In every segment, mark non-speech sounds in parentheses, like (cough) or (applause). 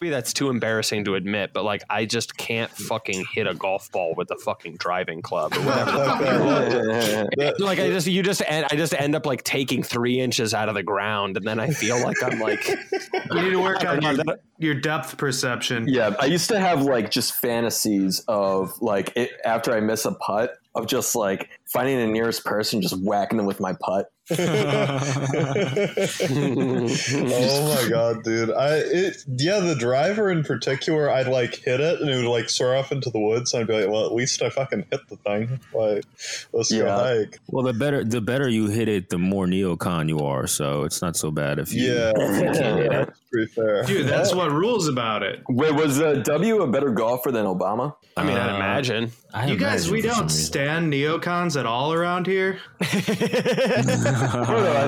maybe that's too embarrassing to admit, but like I just can't fucking hit a golf ball with a fucking driving club or whatever. the fuck you want. (laughs) like I just you just end, I just end up like taking three inches out of the ground, and then I feel like I'm like (laughs) You need to work on your, your depth perception. Yeah, I used to have like just fantasies of like it, after I miss a putt of just like finding the nearest person, just whacking them with my putt. (laughs) oh my god, dude! I it yeah, the driver in particular, I'd like hit it and it would like soar off into the woods. And I'd be like, well, at least I fucking hit the thing. Like, let's go hike. Well, the better the better you hit it, the more neocon you are. So it's not so bad if you. Yeah, (laughs) that's pretty fair. Dude, that's what rules about it. Wait, was uh, W a better golfer than Obama? I mean, I'd Uh, imagine. I You guys, we don't reason. stand neocons at all around here. (laughs) (laughs) I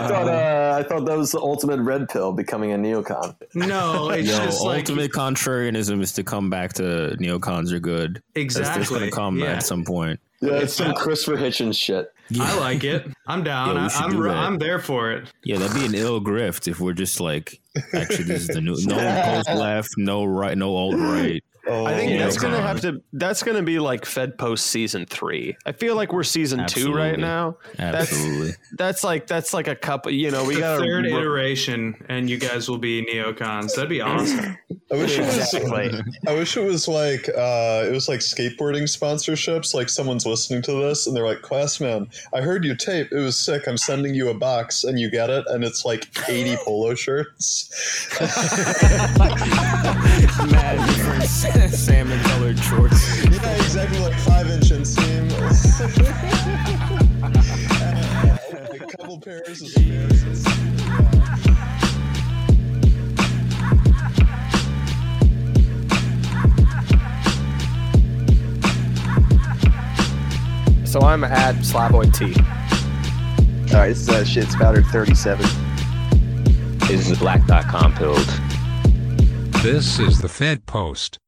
thought uh, I thought that was the ultimate red pill, becoming a neocon. No, (laughs) it's Yo, just like ultimate contrarianism is to come back to neocons are good. That's- That's exactly. going to come yeah. at some point. Yeah, it's some Christopher Hitchens shit. I like it. I'm down. Yeah, I, I'm do r- that. I'm there for it. Yeah, that'd be an ill grift if we're just like, actually, this is the new no post left, no right, no alt right. Oh, I think yeah, that's gonna have to. That's gonna be like Fed Post season three. I feel like we're season two right now. Absolutely. That's like that's like a couple. You know, we The got third iteration, and you guys will be neocons. That'd be (laughs) awesome. I wish it was. Exactly. I wish it was like uh, it was like skateboarding sponsorships. Like someone's listening to this and they're like, "Classman, I heard you tape. It was sick. I'm sending you a box, and you get it, and it's like 80 polo shirts." (laughs) Mad different (laughs) salmon colored shorts. yeah, exactly. Like five inch inseam. (laughs) a couple pairs of spares. So I'm at Slavoid T. All right, this is uh, shit spouter 37. This is a black.com build. This is the Fed Post.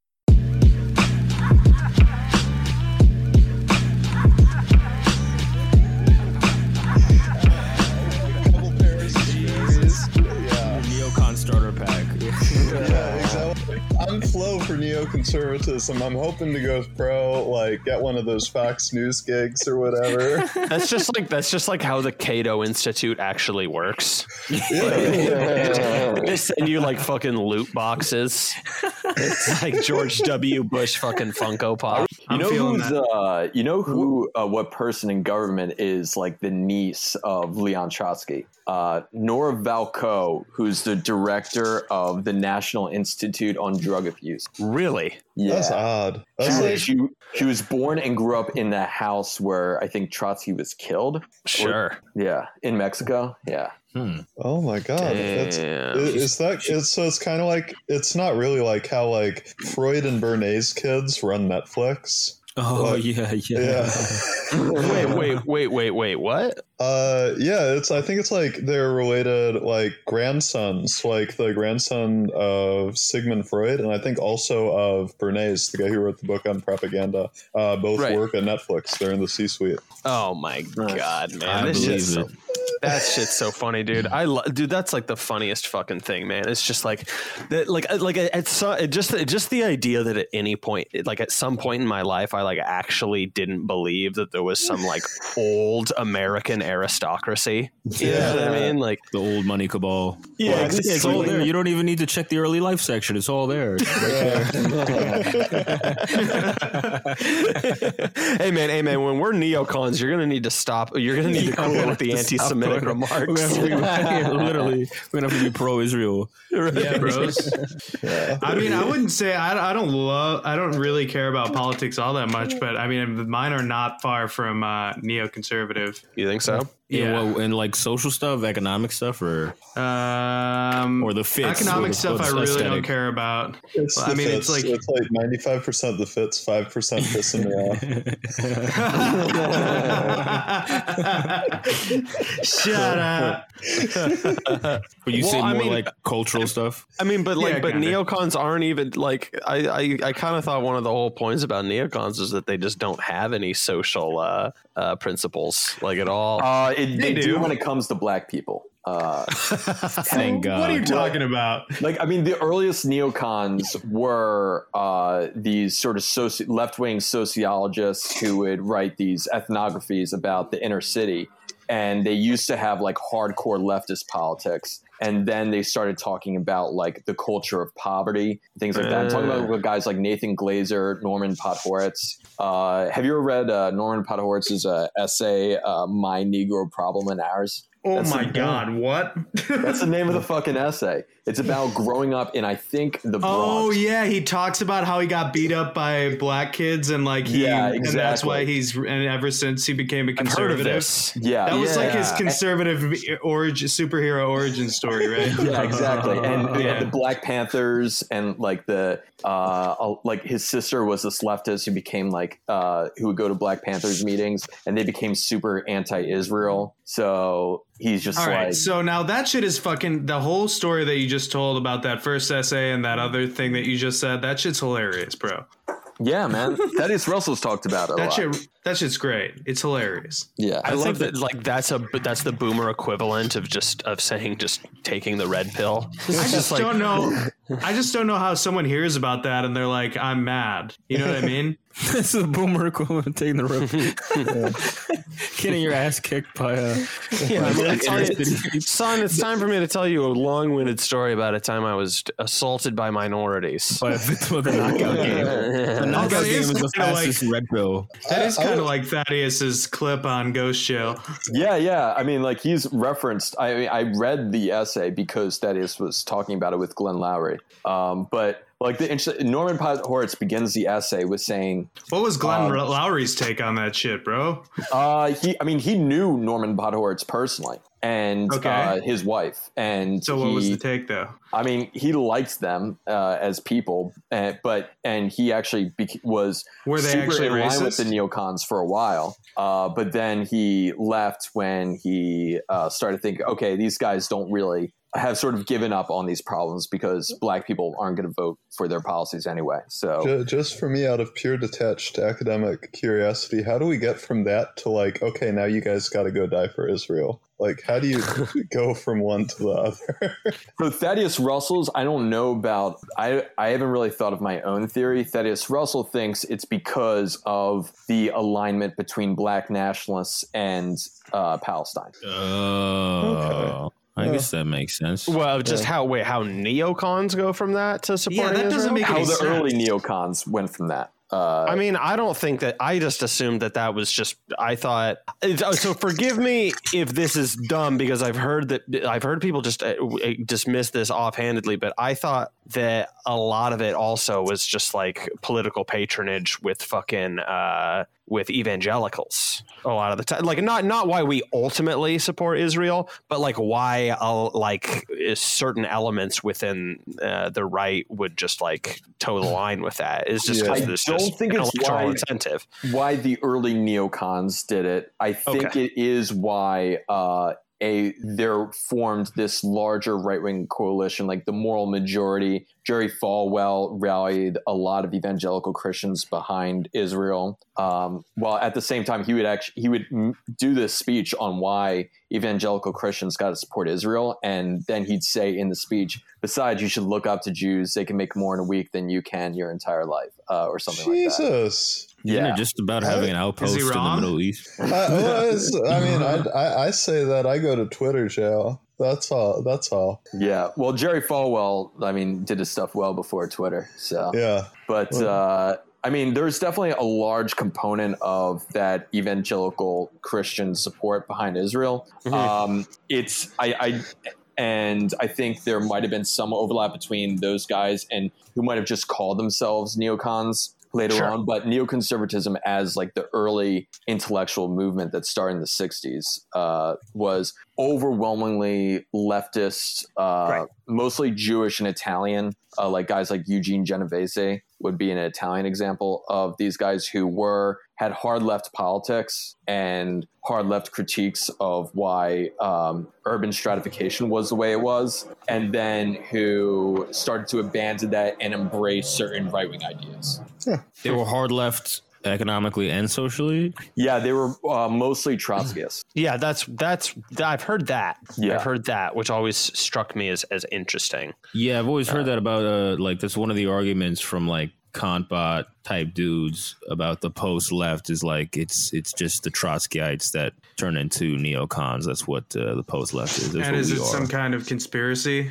Jones. I'm for neoconservatism. I'm hoping to go pro, like get one of those Fox News gigs or whatever. (laughs) That's just like that's just like how the Cato Institute actually works. Yeah. (laughs) They send you like fucking loot boxes. It's like George W. Bush fucking Funko Pop. You know who's uh you know who uh, what person in government is like the niece of Leon Trotsky? Uh Nora Volkow, who's the director of the National Institute on Drug Abuse. Really? Yeah. That's odd. That's She, like, she, she was born and grew up in the house where I think Trotsky was killed. Sure. Yeah, in Mexico. Yeah. Hmm. oh my god. That's, Damn. is, is that it's, so? It's kind of like it's not really like how like Freud and Bernays kids run Netflix. Oh What? yeah, yeah. Yeah. (laughs) wait, (laughs) wait, wait, wait, wait. What? Uh, yeah, it's. I think it's like they're related, like grandsons, like the grandson of Sigmund Freud, and I think also of Bernays, the guy who wrote the book on propaganda. Uh, both Right. work at Netflix. They're in the C-suite. Oh my god, man! I this believe shit's so, it. That shit's so funny, dude. I lo- dude, that's like the funniest fucking thing, man. It's just like that, like uh, like it's so, it just it just the idea that at any point, like at some point in my life, I like actually didn't believe that there was some like old American aristocracy. You know what I mean? Like, The old money cabal. yeah, It's, it's all there. You don't even need to check the early life section. It's all there. It's right (laughs) hey man, hey man, when we're neocons, you're gonna need to stop. You're gonna need to come cool with the anti-Semitic We're remarks. gonna have to be- (laughs) literally, we're gonna have to be pro-Israel. Yeah, bros. (laughs) I mean, I wouldn't say I, I don't love. I don't really care about politics all that much, but I mean, mine are not far from uh, neoconservative. You think so? Yeah, Yeah. well, and like social stuff, economic stuff, or Um, or the fits. economic the- stuff I the really don't care about. Well, I mean, it's like- it's like ninety-five percent the fits, five percent pissing me off. Shut up. (laughs) But you Well, say I more mean- like cultural stuff. I mean, but like, Yeah, but kinda. neocons aren't even like. I, I, I kind of thought one of the whole points about neocons is that they just don't have any social uh, uh, principles, like at all. Uh, it, they, They do do. when it comes to black people. Uh, (laughs) Thank God. What are you talking about? like I mean, the earliest neocons were uh, these sort of soci- left-wing sociologists who would write these ethnographies about the inner city, and they used to have like hardcore leftist politics. And then they started talking about like the culture of poverty, things like that. I'm talking about guys like Nathan Glazer, Norman Podhoretz. Uh, have you ever read uh, Norman Podhoretz's uh, essay, uh, "My Negro Problem and Ours"? Oh That's my god, what? That's the name of the (laughs) fucking essay. It's about growing up in, I think, the Bronx. Oh yeah, he talks about how he got beat up by black kids and like he, Yeah, and that's why he's and ever since he became a conservative. Yeah, That was like his yeah. conservative origin, superhero origin story, right? (laughs) yeah, exactly. And (laughs) Yeah. the Black Panthers and like the uh, like his sister was this leftist who became like uh, who would go to Black Panthers meetings, and they became super anti-Israel. So he's just All like, right, so now that shit is fucking the whole story that you just told about that first essay and that other thing that you just said. That shit's hilarious, bro. yeah, man. Thaddeus Russell's talked about it. A That lot. shit, that shit's great. It's hilarious. yeah, I, love that like that's a that's the boomer equivalent of just of saying just taking the red pill. I just like- don't know. I just don't know how someone hears about that and they're like, "I'm mad." You know what I (laughs) mean? This is a boomer equivalent of taking the rope. (laughs) Getting your ass kicked by a. Yeah, I mean, Like it's time- inner city. it's- son, it's time for me to tell you a long-winded story about a time I was assaulted by minorities. by a victim of the knockout (laughs) game. The knockout game it's is the kinda like- red pill. That is I- I kind of like Thaddeus's clip on Ghost Jail. Yeah, yeah. I mean, like he's referenced. I mean, I read the essay because Thaddeus was talking about it with Glenn Loury. Um, but like the Norman Podhoretz begins the essay with saying, What was Glenn Um, Loury's take on that shit, bro? uh, he. I mean, he knew Norman Podhoretz personally and Okay. uh, his wife, and So what was the take though? I mean, he liked them uh, as people, uh, but and he actually bec was Were they super actually in line with the neocons for a while. Uh, but then he left when he uh, started thinking, okay, these guys don't really have sort of given up on these problems because black people aren't going to vote for their policies anyway. So Just for me, out of pure detached academic curiosity, how do we get from that to like, okay, now you guys got to go die for Israel? Like, how do you (laughs) go from one to the other? (laughs) So Thaddeus Russell's, I don't know about. I I haven't really thought of my own theory. Thaddeus Russell thinks it's because of the alignment between black nationalists and uh, Palestine. Oh, I guess that makes sense. Well, just how wait how neocons go from that to supporting that doesn't Israel? make How any the sense. early neocons went from that. Uh, I mean, I don't think that. I just assumed that that was just. I thought. So forgive me if this is dumb because I've heard that I've heard people just uh, dismiss this offhandedly, but I thought that a lot of it also was just like political patronage with fucking uh, with evangelicals. A lot of the time, like not not why we ultimately support Israel, but like why uh, like certain elements within uh, the right would just like toe the line with that. Is just Yeah. because I this don't just think it's why- incentive. why the early neocons did it. I think Okay. it is why uh, a there formed this larger right wing coalition, like the moral majority. Jerry Falwell rallied a lot of evangelical Christians behind Israel, um, while at the same time he would actually he would m- do this speech on why evangelical Christians got to support Israel, and then he'd say in the speech, "Besides, you should look up to Jews; they can make more in a week than you can your entire life," uh, or something like that. Jesus. Isn't Yeah. it just about having an outpost in the? Middle East? I, well, I mean, I, I, I say that I go to Twitter jail. That's all. That's all. Yeah, well, Jerry Falwell, I mean, did his stuff well before Twitter. So, Yeah. but uh, I mean, there's definitely a large component of that evangelical Christian support behind Israel. Um, it's I, I and I think there might have been some overlap between those guys and who might have just called themselves neocons later Sure. on. But neoconservatism, as like the early intellectual movement that started in the '60s, uh, was overwhelmingly leftist, uh, Right. mostly Jewish and Italian. Uh, like guys like Eugene Genovese would be an Italian example of these guys who were had hard left politics and hard left critiques of why um, urban stratification was the way it was, and then who started to abandon that and embrace certain right wing ideas. They were hard left economically and socially. Yeah, they were uh, mostly Trotskyists. (laughs) Yeah, that's that's I've heard that. Yeah. I've heard that, which always struck me as as interesting. Yeah, I've always heard that about uh like that's one of the arguments from like Kantbot type dudes about the post left is like it's it's just the Trotskyites that turn into neocons. That's what uh, the post left is. That's and is it are. some kind of conspiracy?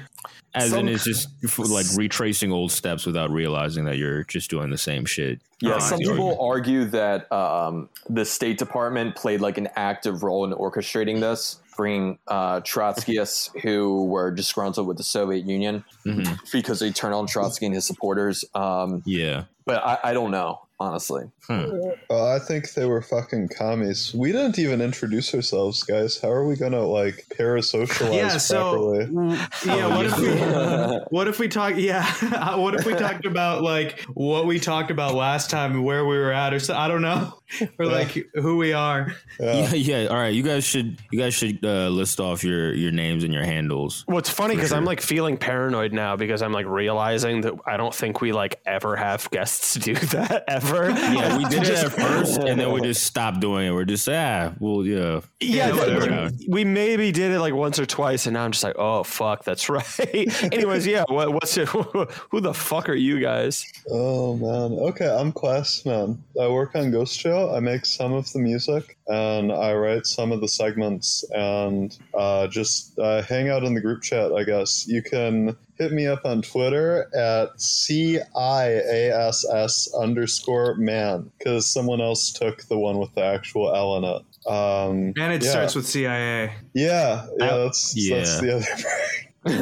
As some- in, it's just like retracing old steps without realizing that you're just doing the same shit. Yeah, Oh, some see. people argue that um, the State Department played like an active role in orchestrating this, bringing uh, Trotskyists who were disgruntled with the Soviet Union Mhm. because they turned on Trotsky and his supporters. Um, Yeah. but I, I don't know, honestly. Uh, I think they were fucking commies. We didn't even introduce ourselves, guys. How are we gonna like parasocialize (laughs) Yeah, so properly? yeah, what if we (laughs) what if we talk yeah, (laughs) what if we talked about like what we talked about last time and where we were at or so I don't know. Or like who we are. yeah, yeah. All right, you guys should you guys should uh, list off your your names and your handles. What's funny For because I'm like feeling paranoid now because I'm like realizing that I don't think we like ever have guests do that ever. (laughs) Yeah, we did it at first, and then we (laughs) just stopped doing it. We're just ah, well, yeah, Yeah, whatever. like, we maybe did it like once or twice, and now I'm just like, oh fuck, that's (laughs) right. Anyways, yeah, what, what's your, who the fuck are you guys? Oh man. Okay, I'm Classman. I work on Ghost Jail. I make some of the music and I write some of the segments and uh, just uh, hang out in the group chat. I guess you can hit me up on Twitter at c i a s s underscore man because someone else took the one with the actual L in it. Um, And it yeah. starts with CIA. Yeah, yeah, that's yeah. that's the other (laughs) part. I'd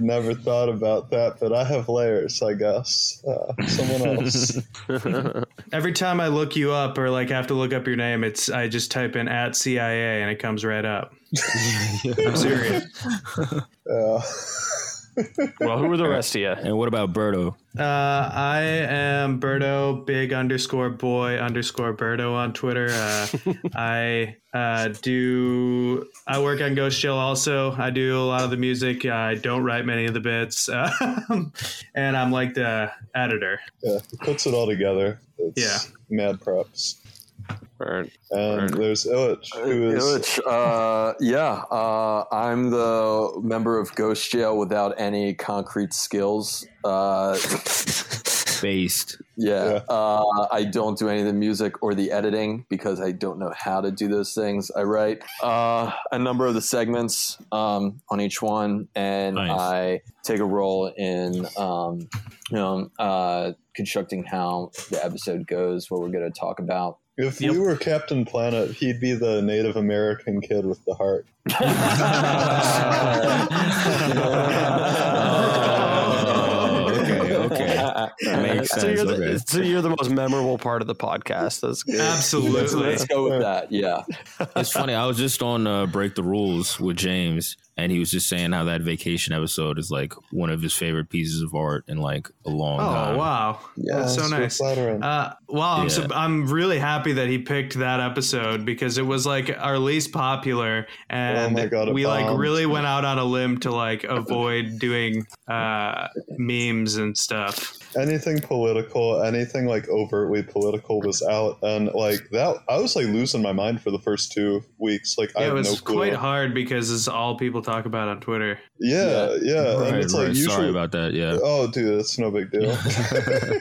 never thought about that, but I have layers, I guess. Uh, someone else. (laughs) Every time I look you up or like have to look up your name, it's I just type in at CIA and it comes right up. (laughs) I'm serious. Yeah. Well, who are the (laughs) rest of you? And what about Berto? Uh, I am Berto, big underscore boy underscore Berto on Twitter. Uh, (laughs) I uh, do. I work on Ghost Jail also. I do a lot of the music. I don't write many of the bits, (laughs) um, and I'm like the editor. yeah, he puts it all together. It's Yeah. mad props. Or- And there's Ilych, who is Ilych, uh, yeah, uh, I'm the member of Ghost Jail without any concrete skills. Uh, Based. yeah, Yeah. Uh, I don't do any of the music or the editing because I don't know how to do those things. I write uh, a number of the segments um, on each one, and Nice. I take a role in um, you know uh, constructing how the episode goes, what we're going to talk about. If Yep. we were Captain Planet, he'd be the Native American kid with the heart. (laughs) (laughs) Oh. oh, okay, okay. (laughs) Uh, uh, uh, Makes so, sense. you're the, so you're the most memorable part of the podcast. That's good. Absolutely. let's go with that. Yeah. It's funny. I was just on uh, Break the Rules with James, and he was just saying how that vacation episode is like one of his favorite pieces of art in like a long Oh time. wow, Yeah, that's so nice. flattering. Uh, wow, I'm, Yeah. so, I'm really happy that he picked that episode because it was like our least popular, and Oh God, it we like really went out on a limb to like avoid doing uh, memes and stuff. Anything political, anything like overtly political was out, and like that, I was like losing my mind for the first two weeks. Like I Yeah, it have was no clue. quite hard because it's all people talk about on Twitter. Yeah, yeah, Right, and it's like right. usually. Sorry about that. Yeah. Oh, dude, it's no big deal. (laughs)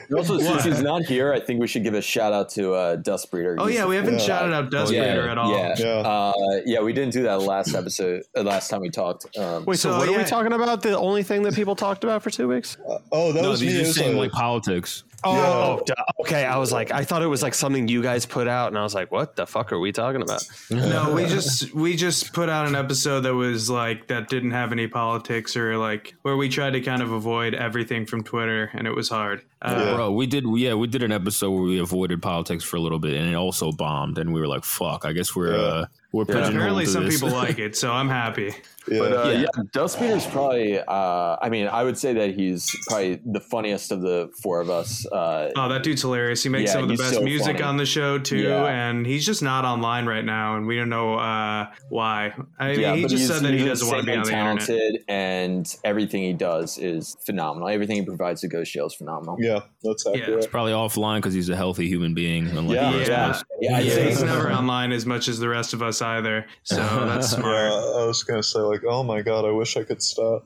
(laughs) Also, since he's not here, I think we should give a shout out to uh, Dust Breeder. Oh He's yeah, we haven't Yeah. shouted out Dust Oh, yeah. Breeder at all. Yeah, Yeah. Uh, yeah, we didn't do that last episode. Uh, last time we talked. Um, Wait, so, So, what are we talking about? The only thing that people talked about for two weeks? oh, that No, was he's me. Like politics. Oh, duh. okay. I was like, I thought it was like something you guys put out, and I was like, what the fuck are we talking about? No, we (laughs) just we just put out an episode that was like that didn't have any politics or like where we tried to kind of avoid everything from Twitter, and it was hard. Uh, Bro, we did yeah, we did an episode where we avoided politics for a little bit and it also bombed and we were like, fuck, I guess we're Yeah. uh we're Yeah. Apparently, some this. people (laughs) like it, so I'm happy. Yeah. But uh, Yeah. yeah. Dust Breeder's probably. Uh, I mean, I would say that he's probably the funniest of the four of us. Uh, Oh, that dude's hilarious. He makes Yeah, some of the best so music funny. on the show too, Yeah. and he's just not online right now, and we don't know uh, why. I mean, yeah, he just he's, said that he doesn't want to be on the internet. talented, and everything he does is phenomenal. Everything he provides to Ghost Jail is phenomenal. yeah, that's accurate. Yeah, it's probably offline because he's a healthy human being. Unlike Yeah, Yeah. Yeah, Yeah, he's never online as much as the rest of us either. So that's (laughs) Yeah, smart. I was gonna say like, oh my god, I wish I could stop.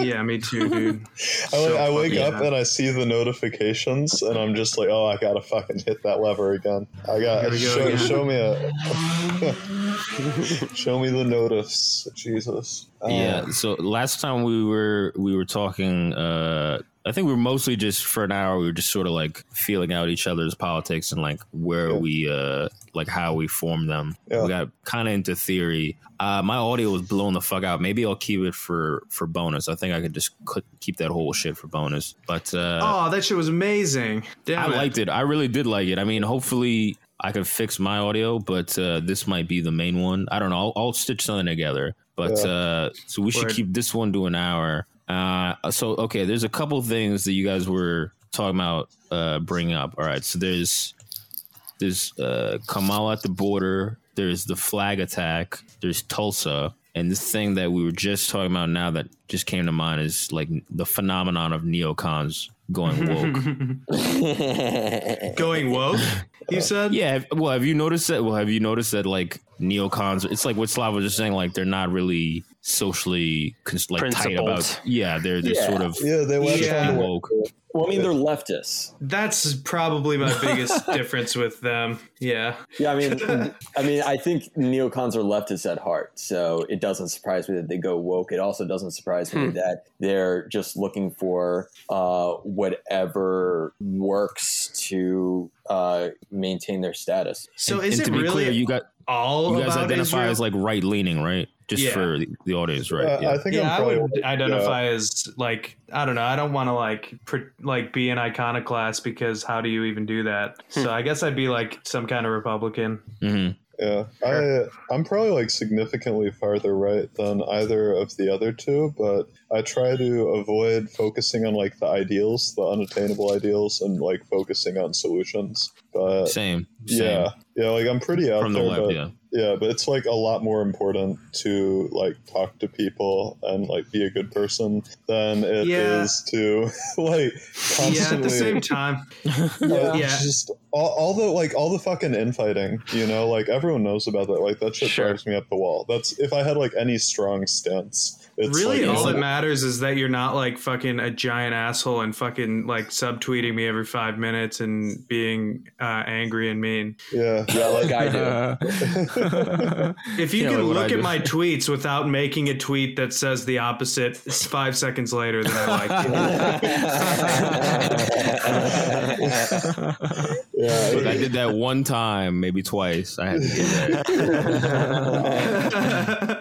Yeah, me too, dude. (laughs) I, So I wake fucking up and I see the notifications and I'm just like, oh, I gotta fucking hit that lever again. I got Here we go show, again. show me a (laughs) (laughs) show me the notice, Jesus. Uh, Yeah. So last time we were we were talking, uh, I think we were mostly just for an hour. We were just sort of like feeling out each other's politics and like where Yeah. we uh, like how we form them. Yeah. We got kind of into theory. Uh, my audio was blown the fuck out. Maybe I'll keep it for for bonus. I think I could just keep that whole shit for bonus. But uh, Oh, that shit was amazing. Damn I it. liked it. I really did like it. I mean, hopefully I could fix my audio, but uh, this might be the main one. I don't know. I'll, I'll stitch something together. But Yeah. uh, so we should keep this one to an hour. Uh, so okay, there's a couple things that you guys were talking about uh, bringing up. All right, so there's there's uh, Kamala at the border. There's the flag attack. There's Tulsa. And this thing that we were just talking about now that just came to mind is like the phenomenon of neocons going (laughs) woke. (laughs) Going woke, you said? Yeah. Well, have you noticed that? Well, have you noticed that like neocons? It's like what Slav was just saying. Like they're not really socially cons- like tight about. Yeah, they're they're Yeah. sort of Yeah, they latched Yeah. onto it. woke. Well, I mean, they're leftists. That's probably my biggest (laughs) difference with them. Yeah. Yeah, I mean, (laughs) I mean, I think neocons are leftists at heart, so it doesn't surprise me that they go woke. It also doesn't surprise me that they're just looking for uh, whatever works to uh, maintain their status. So And- is and it to be really clear, you got all you guys about identify Israel? as like right leaning, right? Just Yeah. for the, the audience, right? Uh, yeah. I think I'm yeah, I probably would identify as like I don't know. I don't want to like pr- like be an iconoclast because how do you even do that? So I guess I'd be like some kind of Republican. hmm Yeah, I I'm probably like significantly farther right than either of the other two, but I try to avoid focusing on like the ideals, the unattainable ideals, and like focusing on solutions. But Same. Same. yeah, yeah, like I'm pretty out From the there, left, but yeah. Yeah, but it's like a lot more important to like talk to people and like be a good person than it is Yeah. to (laughs) like constantly. Yeah, at the same time. (laughs) Uh, Yeah. just all, all the like all the fucking infighting, you know, like everyone knows about that. Like that shit Sure. drives me up the wall. That's if I had like any strong stance. It's really, like, all that matters is that you're not like fucking a giant asshole and fucking like subtweeting me every five minutes and being uh, angry and mean. yeah, Yeah, like I do. (laughs) If you Yeah, can like look at my tweets without making a tweet that says the opposite five seconds later, then I like you. (laughs) (laughs) yeah. Look, I did that one time, maybe twice. I had to do that.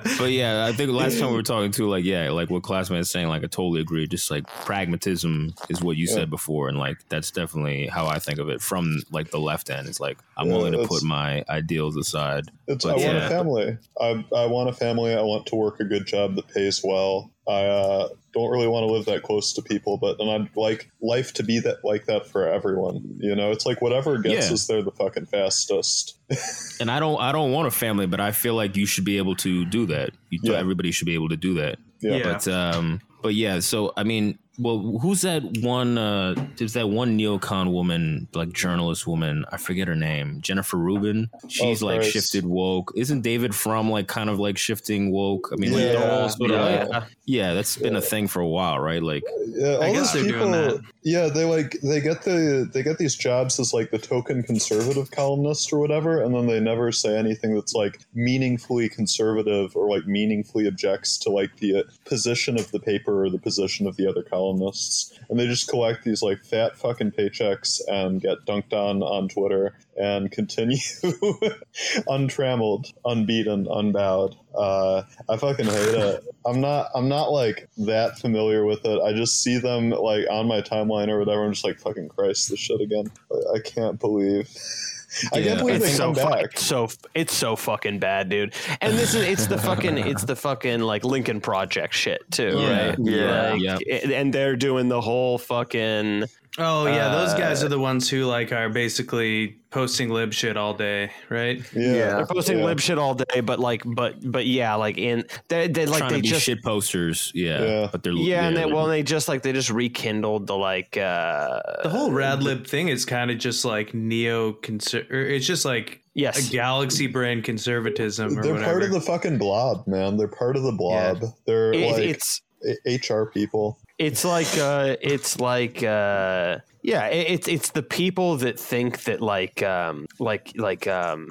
(laughs) but yeah, I think last time we were talking too, like yeah, like what Classman is saying, like I totally agree. Just like pragmatism is what you Yeah. said before, and like that's definitely how I think of it from like the left end. It's like I'm Yeah, willing to put my ideals aside. It's, But I want yeah. a family. I, I want a family. I want to work a good job that pays well. I uh, don't really want to live that close to people, but and I'd like life to be that like that for everyone. You know, it's like whatever gets Yeah. us there the fucking fastest. (laughs) And I don't, I don't want a family, but I feel like you should be able to do that. You, Yeah. Everybody should be able to do that. Yeah. Yeah. But um, but yeah. So I mean, well, who's that one? Uh, there's that one neocon woman, like journalist woman. I forget her name. Jennifer Rubin. She's Oh, like Christ. shifted woke. Isn't David Frum like kind of like shifting woke? I mean, like, they're all Yeah, sort of yeah. like, yeah. That's been a thing for a while, right? Like, Yeah, all I guess those they're people. doing that. Yeah, they like they get the they get these jobs as like the token conservative columnist or whatever, and then they never say anything that's like meaningfully conservative or like meaningfully objects to like the uh, position of the paper or the position of the other columnists, and they just collect these like fat fucking paychecks and get dunked on on Twitter and continue (laughs) untrammeled, unbeaten, unbowed. Uh, I fucking hate it. I'm not. I'm not like that familiar with it. I just see them like on my timeline or whatever. I'm just like, fucking Christ, this shit again. I, I can't believe. (laughs) I can't believe It's they so come fu- back. it's so it's so fucking bad, dude. And this is it's the fucking it's the fucking like Lincoln Project shit too, Yeah. right? Yeah. Like, Yeah. it- and they're doing the whole fucking Oh yeah, those guys Uh, are the ones who like are basically posting lib shit all day, right? Yeah, they're posting yeah. lib shit all day, but like but but yeah, like in they they like they to just shit posters. Yeah, Yeah. but they're yeah, and they, they're- well they just like they just rekindled the like uh The whole rad lib thing is kind of just like neo conser- It's just like yes a galaxy brand conservatism or They're whatever. part of the fucking blob, man. They're part of the blob. They're It- like it's HR people. It's like uh it's like uh yeah, it, it's it's the people that think that like um like like um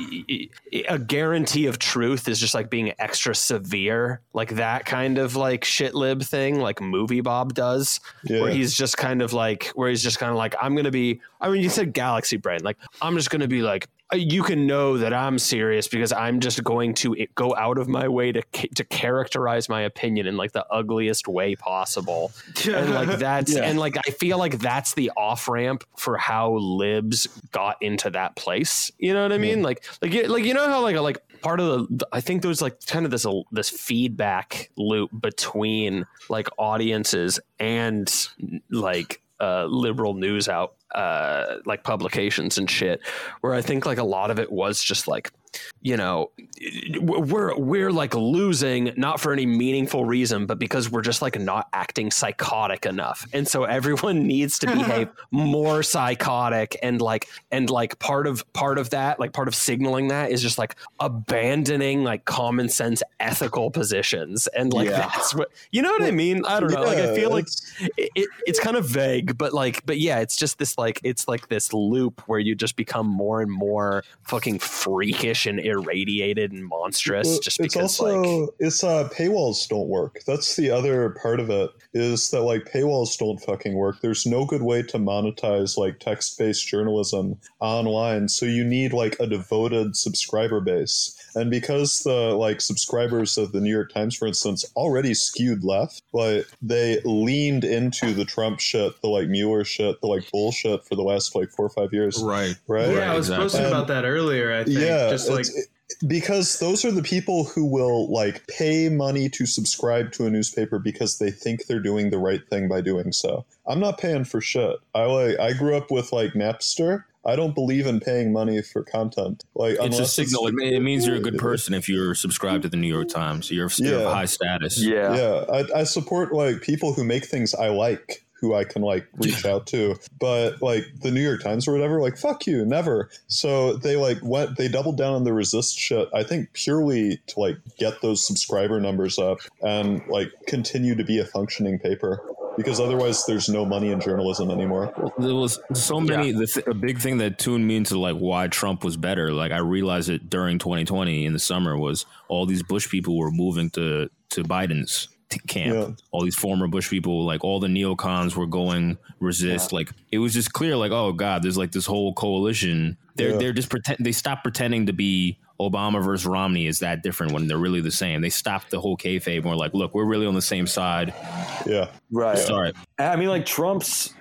a guarantee of truth is just like being extra severe, like that kind of like shit lib thing, like movie Bob does, Yeah. where he's just kind of like where he's just kind of like I'm gonna be. I mean, you said galaxy brain, like I'm just gonna be like you can know that I'm serious because I'm just going to go out of my way to to characterize my opinion in like the ugliest way possible and like (laughs) that's and like I feel like that's the off ramp for how libs got into that place. You know what I mean? Like like you- like you know how like like part of the I think there's like kind of this this feedback loop between like audiences and like uh liberal news out uh like publications and shit where I think like a lot of it was just like you know we're we're like losing not for any meaningful reason but because we're just like not acting psychotic enough. And so everyone (laughs) needs to behave more psychotic and like and like part of part of that like part of signaling that is just like abandoning like common sense ethical positions. And like Yeah. that's what you know what i mean? I don't know. Like i feel like it, it, it's kind of vague but like but yeah it's just this like it's like this loop where you just become more and more fucking freakish and irradiated and monstrous Well, just it's because also like it's uh paywalls don't work. That's the other part of it is that like paywalls don't fucking work. There's no good way to monetize like text-based journalism online. So you need like a devoted subscriber base and because the like subscribers of the new york times for instance already skewed left but they leaned into the trump shit the like mueller shit the like bullshit for the last like four or five years right. right yeah, I was exactly. posting about that earlier. I think yeah, just like it's- because those are the people who will like pay money to subscribe to a newspaper because they think they're doing the right thing by doing so. I'm not paying for shit. I like I grew up with like Napster. I don't believe in paying money for content. Like It's a unless signal. It, it means you're a good person if you're subscribed to the New York Times. You're, you're Yeah. of high status. Yeah. Yeah, I, I support like people who make things I like, who I can like reach out to. But like the New York Times or whatever, like fuck you, never. So they like went, they doubled down on the resist shit. I think purely to like get those subscriber numbers up and like continue to be a functioning paper. Because otherwise, there's no money in journalism anymore. There was so many. The th- a big thing that tuned me into like why Trump was better. Like I realized it during 2020 in the summer was all these Bush people were moving to to Biden's t- camp. Yeah. All these former Bush people, like all the neocons, were going resist. Like it was just clear. Like oh god, there's like this whole coalition. They're Yeah. they're just pretend. They stopped pretending to be. Obama versus Romney is that different when they're really the same. They stopped the whole kayfabe and were like, "Look, we're really on the same side." Yeah. Right. Sorry, I mean, like Trump's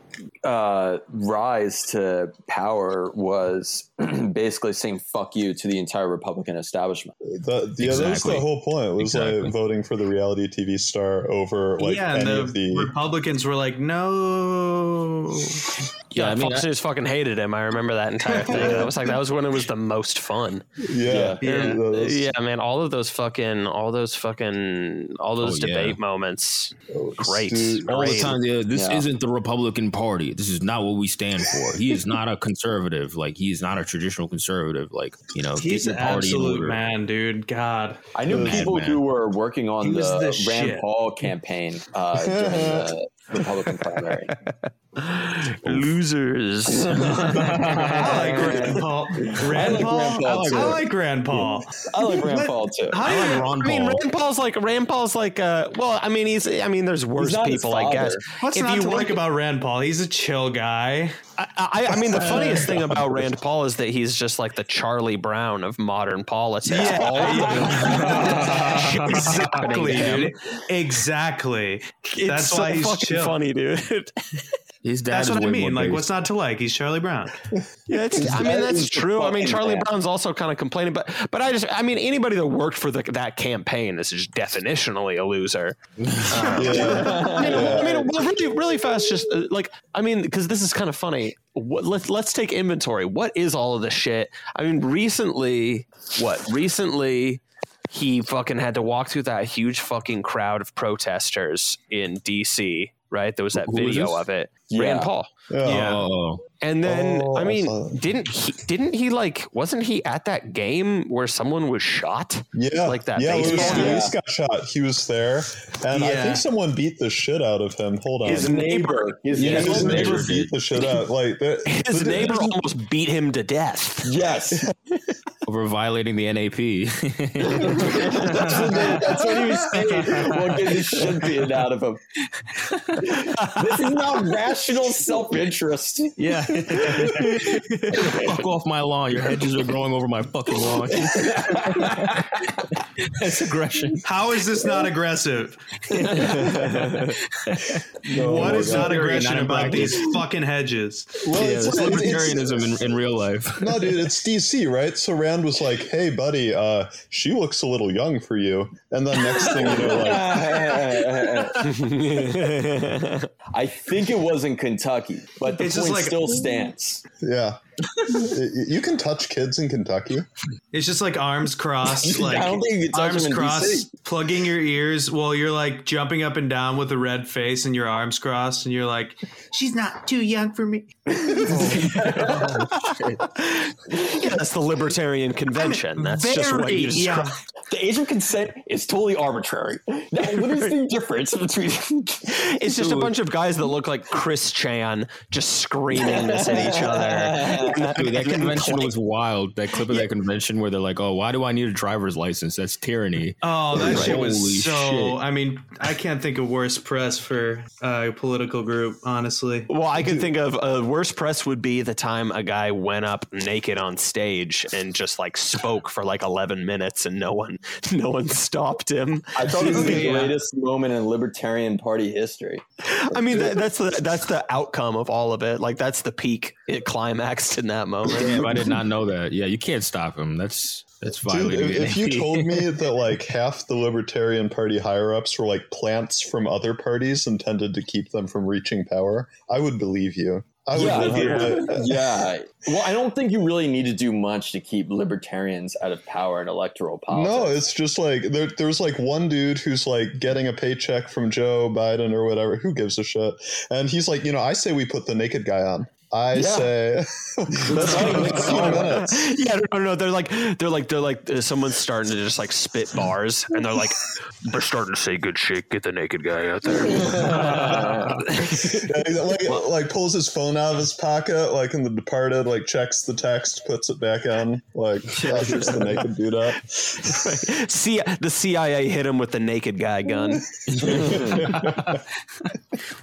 uh, rise to power was (clears throat) basically saying "fuck you" to the entire Republican establishment. The, yeah, that was the whole point. Was Exactly. like voting for the reality TV star over like yeah, and any the, of the. Republicans were like, no. Yeah, Yeah, I mean, Fox I- News fucking hated him. I remember that entire thing. That was like that was when it was the most fun. yeah, Yeah. that was- Yeah, man, all of those fucking, all those fucking, all those Oh, yeah. debate moments. Great, Dude, all the time. Yeah, this Yeah. isn't the Republican Party. This is not what we stand for. He is not a conservative. Like he is not a traditional conservative. Like you know, He's get an party absolute order. man, dude. God. I knew people man. who were working on He was the, the Rand shit. Paul campaign uh, during (laughs) the Republican primary. (laughs) Losers. (laughs) I like (laughs) Grandpa. Paul. Rand like Paul? Rand Paul, I like, too. I like Rand Paul. I like Rand Paul too. How I like you- Ron I mean, Paul. Rand Paul's like Rand Paul's like. Uh, well, I mean, he's. I mean, there's worse people, I guess. What's if not you to like about Rand Paul? He's a chill guy. I, I, mean, the (laughs) funniest thing about Rand Paul is that he's just like the Charlie Brown of modern politics. All of the (laughs) shit that's happening Exactly, dude. Exactly. It's That's so why he's fucking chill. funny, dude. (laughs) His dad That's is what I mean. Like, what's not to like? He's Charlie Brown. (laughs) Yeah, it's, I mean that's true. I mean Charlie man. Brown's also kind of complaining, but but I just I mean anybody that worked for the, that campaign is just definitionally a loser. (laughs) Yeah. I mean, Yeah. I mean well, really, really fast. Just uh, like I mean, because this is kind of funny. What, let's let's take inventory. What is all of this shit? I mean, recently, what recently? He fucking had to walk through that huge fucking crowd of protesters in D.C. Right? There was that Who video of it. Yeah. Rand Paul. Yeah. Oh, And then Oh, I I mean, saw didn't he? Didn't he like? Wasn't he at that game where someone was shot? Yeah, Like that Yeah, Louis baseball game? Louis got shot. He was there, and I think someone beat the shit out of him. Hold on. His neighbor. His yeah, neighbor. his neighbor neighbor beat the shit out. Like the, (laughs) His the- neighbor almost beat him to death. Yes. (laughs) over violating the NAP. That's what, they- that's what he was saying. We'll get the shit beaten out of him. (laughs) this is not rational self interest. yeah. (laughs) Fuck off my lawn. Your hedges are growing over my fucking lawn. (laughs) That's aggression. How is this not aggressive? No, what is not no. aggression Not about these fucking hedges? Well, Yeah, it's, it's it's- it's- libertarianism in, in real life. no, dude, it's (laughs) DC, right? So Rand was like, "Hey, buddy, uh, she looks a little young for you," and then next thing you know, like, I think it was in Kentucky, but the It's just point like- still stands. yeah, Y- you can touch kids in Kentucky. It's just like arms crossed, like (laughs) I don't think you can touch arms crossed, plugging your ears while you're like jumping up and down with a red face and your arms crossed, and you're like, "She's not too young for me." (laughs) Oh, yeah, that's the Libertarian Convention. That's just what you described. young. The age of consent is totally arbitrary. Now, (laughs) what is the difference between? It's just a bunch of guys that look like Chris Chan just screaming this at each other. Dude, that convention was wild. That clip of that convention where they're like, "Oh, why do I need a driver's license? That's tyranny." Oh, that shit was Holy so. shit. I mean, I can't think of worse press for a political group, honestly. Well, I can think of a worse press would be the time a guy went up naked on stage and just like spoke for like 11 minutes and no one (laughs) no one stopped him. I thought it was (laughs) the Yeah. greatest moment in Libertarian Party history. I mean that, (laughs) that's the that's the outcome of all of it. Like that's the peak. It climaxed (laughs) in that moment. Damn, I did not know that. Yeah, you can't stop him. That's that's Dude, if, if you told me (laughs) that like half the Libertarian Party higher ups were like plants from other parties intended to keep them from reaching power, I would believe you. I would Yeah, believe you. yeah. Well, I don't think you really need to do much to keep libertarians out of power in electoral politics. No, it's just like there, there's like one dude who's like getting a paycheck from Joe Biden or whatever. Who gives a shit? And he's like, you know, I say we put the naked guy on. I Yeah. say (laughs) that's right. like 15 minutes. (laughs) Yeah, no, no, they're like, they're like, they're like, uh, someone's starting to just like spit bars, and they're like, they're starting to say good shit. Get the naked guy out there. (laughs) Yeah, like, like pulls his phone out of his pocket, like in The Departed, like checks the text, puts it back in, like ushers the naked dude up. See, the CIA hit him with the naked guy gun.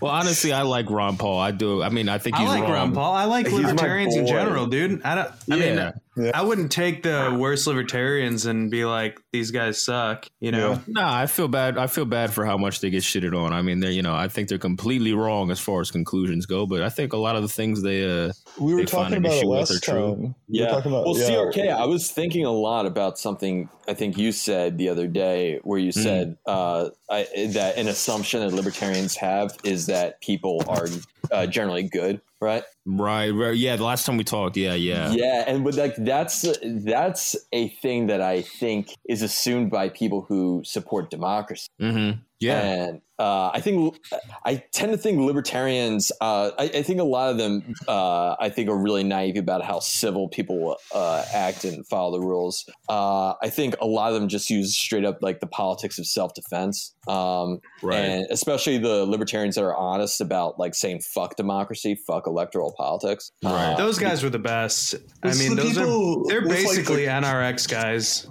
well, honestly, I like Ron Paul. I do. I mean, I think I he's like wrong. Ron Paul. I like libertarians in general, dude. I don't. I mean, Yeah. Yeah. I wouldn't take the worst libertarians and be like, these guys suck. You know. Yeah. Nah, I feel bad. I feel bad for how much they get shitted on. I mean, they're you know, I think they're completely wrong as far as conclusions go. But I think a lot of the things they uh We were They find talking an about it issue with last are true. time. We Yeah. talking about, well, yeah. CRK, I was thinking a lot about something I think you said the other day, where you said uh, I, that an assumption that libertarians have is that people are uh, generally good, right? right, right. Yeah, the last time we talked, yeah, yeah. Yeah, and but like that's that's a thing that I think is assumed by people who support democracy. Mm-hmm. Yeah. And uh, I think I tend to think libertarians. Uh, I, I think a lot of them. Uh, I think are really naive about how civil people uh, act and follow the rules. Uh, I think a lot of them just use straight up like the politics of self defense. Um, Right. And especially the libertarians that are honest about like saying "fuck democracy, fuck electoral politics." Right. Uh, Those guys were the best. I mean, those people are they're with, like, basically the- NRX guys.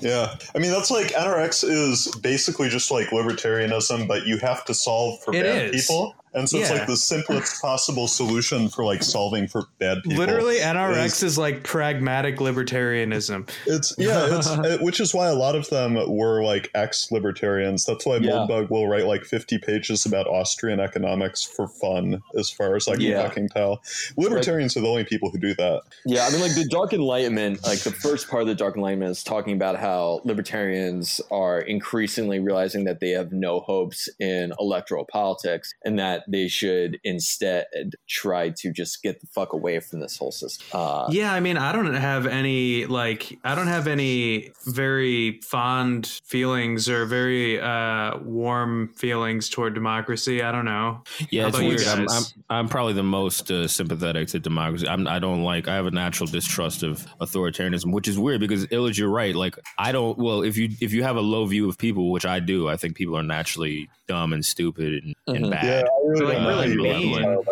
Yeah, I mean that's like NRX is basically just like libertarianism, but you have to solve for It bad is. people, And so it's like the simplest (laughs) possible solution for like solving for bad people. Literally, NRX is- is, like pragmatic libertarianism. It's yeah, it's (laughs) it, which is why a lot of them were like ex-libertarians. That's why Yeah. Moldbug will write like fifty pages about Austrian economics for fun, as far as I can Yeah. fucking tell. Libertarians are the only people who do that. Yeah, I mean, like the Dark Enlightenment, like the first part of the Dark Enlightenment is talking about how libertarians are increasingly realizing that they have no hopes in electoral politics and that they should instead try to just get the fuck away from this whole system. Uh, Yeah, I mean, I don't have any like I don't have any very fond feelings or very uh warm feelings toward democracy. I don't know. Yeah, it's weird. I'm, I'm? I'm probably the most uh, sympathetic to democracy. I'm, I don't like. I have a natural distrust of authoritarianism, which is weird because Ilych, you're right. Like I don't. Well, if you if you have a low view of people, which I do, I think people are naturally dumb and stupid and, and Mhm. bad. Yeah, I really Like, don't know really mean. Like,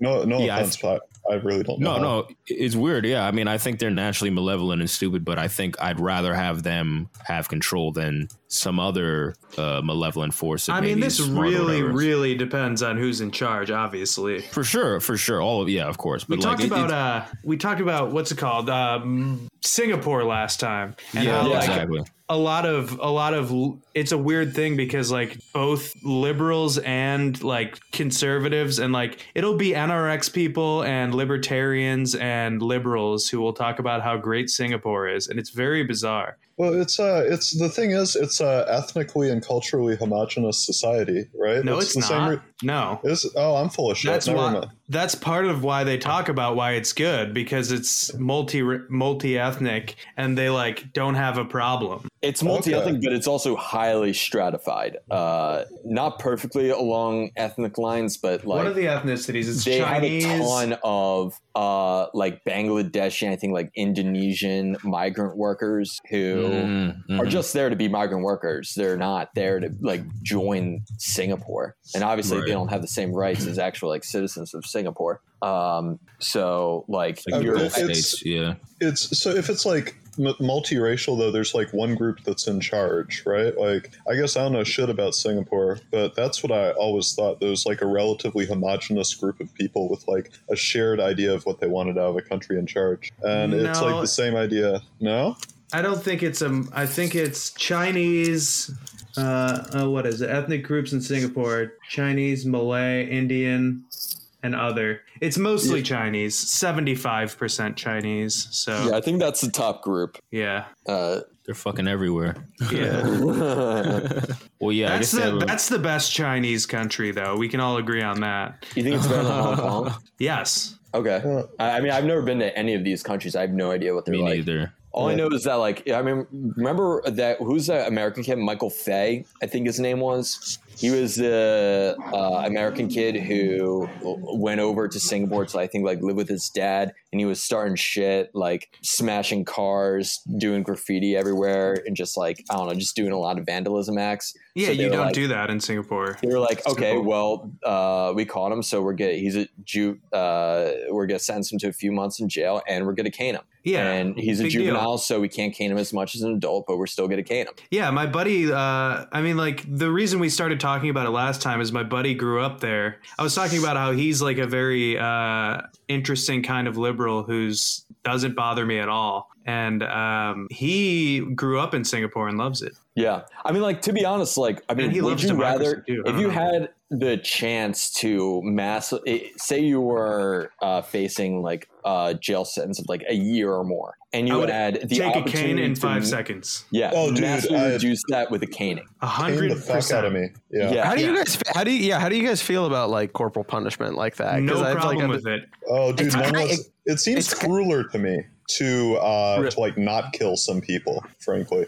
no, no Yeah, I- offense, but I really don't know. No, how. no, it's weird. Yeah, I mean, I think they're naturally malevolent and stupid, but I think I'd rather have them have control than some other uh, malevolent force. I mean, this is smart or really, really depends on who's in charge. Obviously, for sure, for sure. All of yeah, of course. But we But talked it- about uh we talked about what's it called um, Singapore last time, and yeah, how like exactly. a lot of a lot of it's a weird thing because like both liberals and like conservatives and like it'll be NRX people and libertarians and liberals who will talk about how great Singapore is and it's very bizarre. Well, it's uh, it's the thing is, it's a ethnically and culturally homogenous society, right? No, it's, the not. re- no. is oh, I'm full of shit. That's Never why. mind. That's part of why they talk about why it's good because it's multi multi ethnic and they like don't have a problem. It's multi-ethnic, Okay. but it's also highly stratified. Uh, not perfectly along ethnic lines, but like what are the ethnicities? It's they Chinese. have a ton of uh, like Bangladeshi, I think like Indonesian migrant workers who Mm, are just there to be migrant workers. They're not there to like join Singapore, and obviously Right. they don't have the same rights as actual like citizens of Singapore. Um, so like like you're, it's- States, yeah. It's so if it's like m- multiracial though, there's like one group that's in charge, right? Like I guess I don't know shit about Singapore, but that's what I always thought. There was like a relatively homogenous group of people with like a shared idea of what they wanted out of a country in charge, and it's like the same idea. No, I don't think it's a. I think it's Chinese. Uh, uh, what is it? Ethnic groups in Singapore: Chinese, Malay, Indian, and other. It's mostly Chinese. Seventy-five percent Chinese. So yeah, I think that's the top group. yeah, Uh, They're fucking everywhere. yeah. (laughs) Well, yeah, I that's guess the have a- that's the best Chinese country, though. We can all agree on that. you think it's better than Hong Kong? (laughs) Yes. Okay. Uh, I I mean, I've never been to any of these countries. I have no idea what they're me like. neither. All I know is that, like, I mean, remember that who's that American kid? Michael Fay, I think his name was. He was the uh, American kid who went over to Singapore to, I think, like live with his dad, and he was starting shit, like smashing cars, doing graffiti everywhere, and just like I don't know, just doing a lot of vandalism acts. Yeah, So you don't like- do that in Singapore. They were like, okay, Simple. well, uh, we caught him, so we're gonna he's a Jew. Uh, we're gonna sentence him to a few months in jail, and we're gonna cane him. Yeah, and he's a big deal. juvenile, so we can't cane him as much as an adult, but we're still gonna cane him. Yeah, my buddy. Uh, I mean, like the reason we started talking about it last time is my buddy grew up there. I was talking about how he's like a very uh, interesting kind of liberal who's doesn't bother me at all, and um, he grew up in Singapore and loves it. Yeah, I mean, like to be honest, like I mean, And he would loves you rather too. If you know. had the chance to mass, eh, say you were uh, facing like a jail sentence of like a year or more, and you I would had the Take a cane opportunity in to- five seconds. Yeah, Oh, dude, massively I- reduce that with a caning. A hundred the fuck out of me. Yeah. Yeah, How do you Yeah. guys? How do you? Yeah. How do you guys feel about like corporal punishment like that? No I've, problem like, with it. Oh, dude, It's- none I- of it seems crueler to me to uh Re- to like not kill some people. Frankly,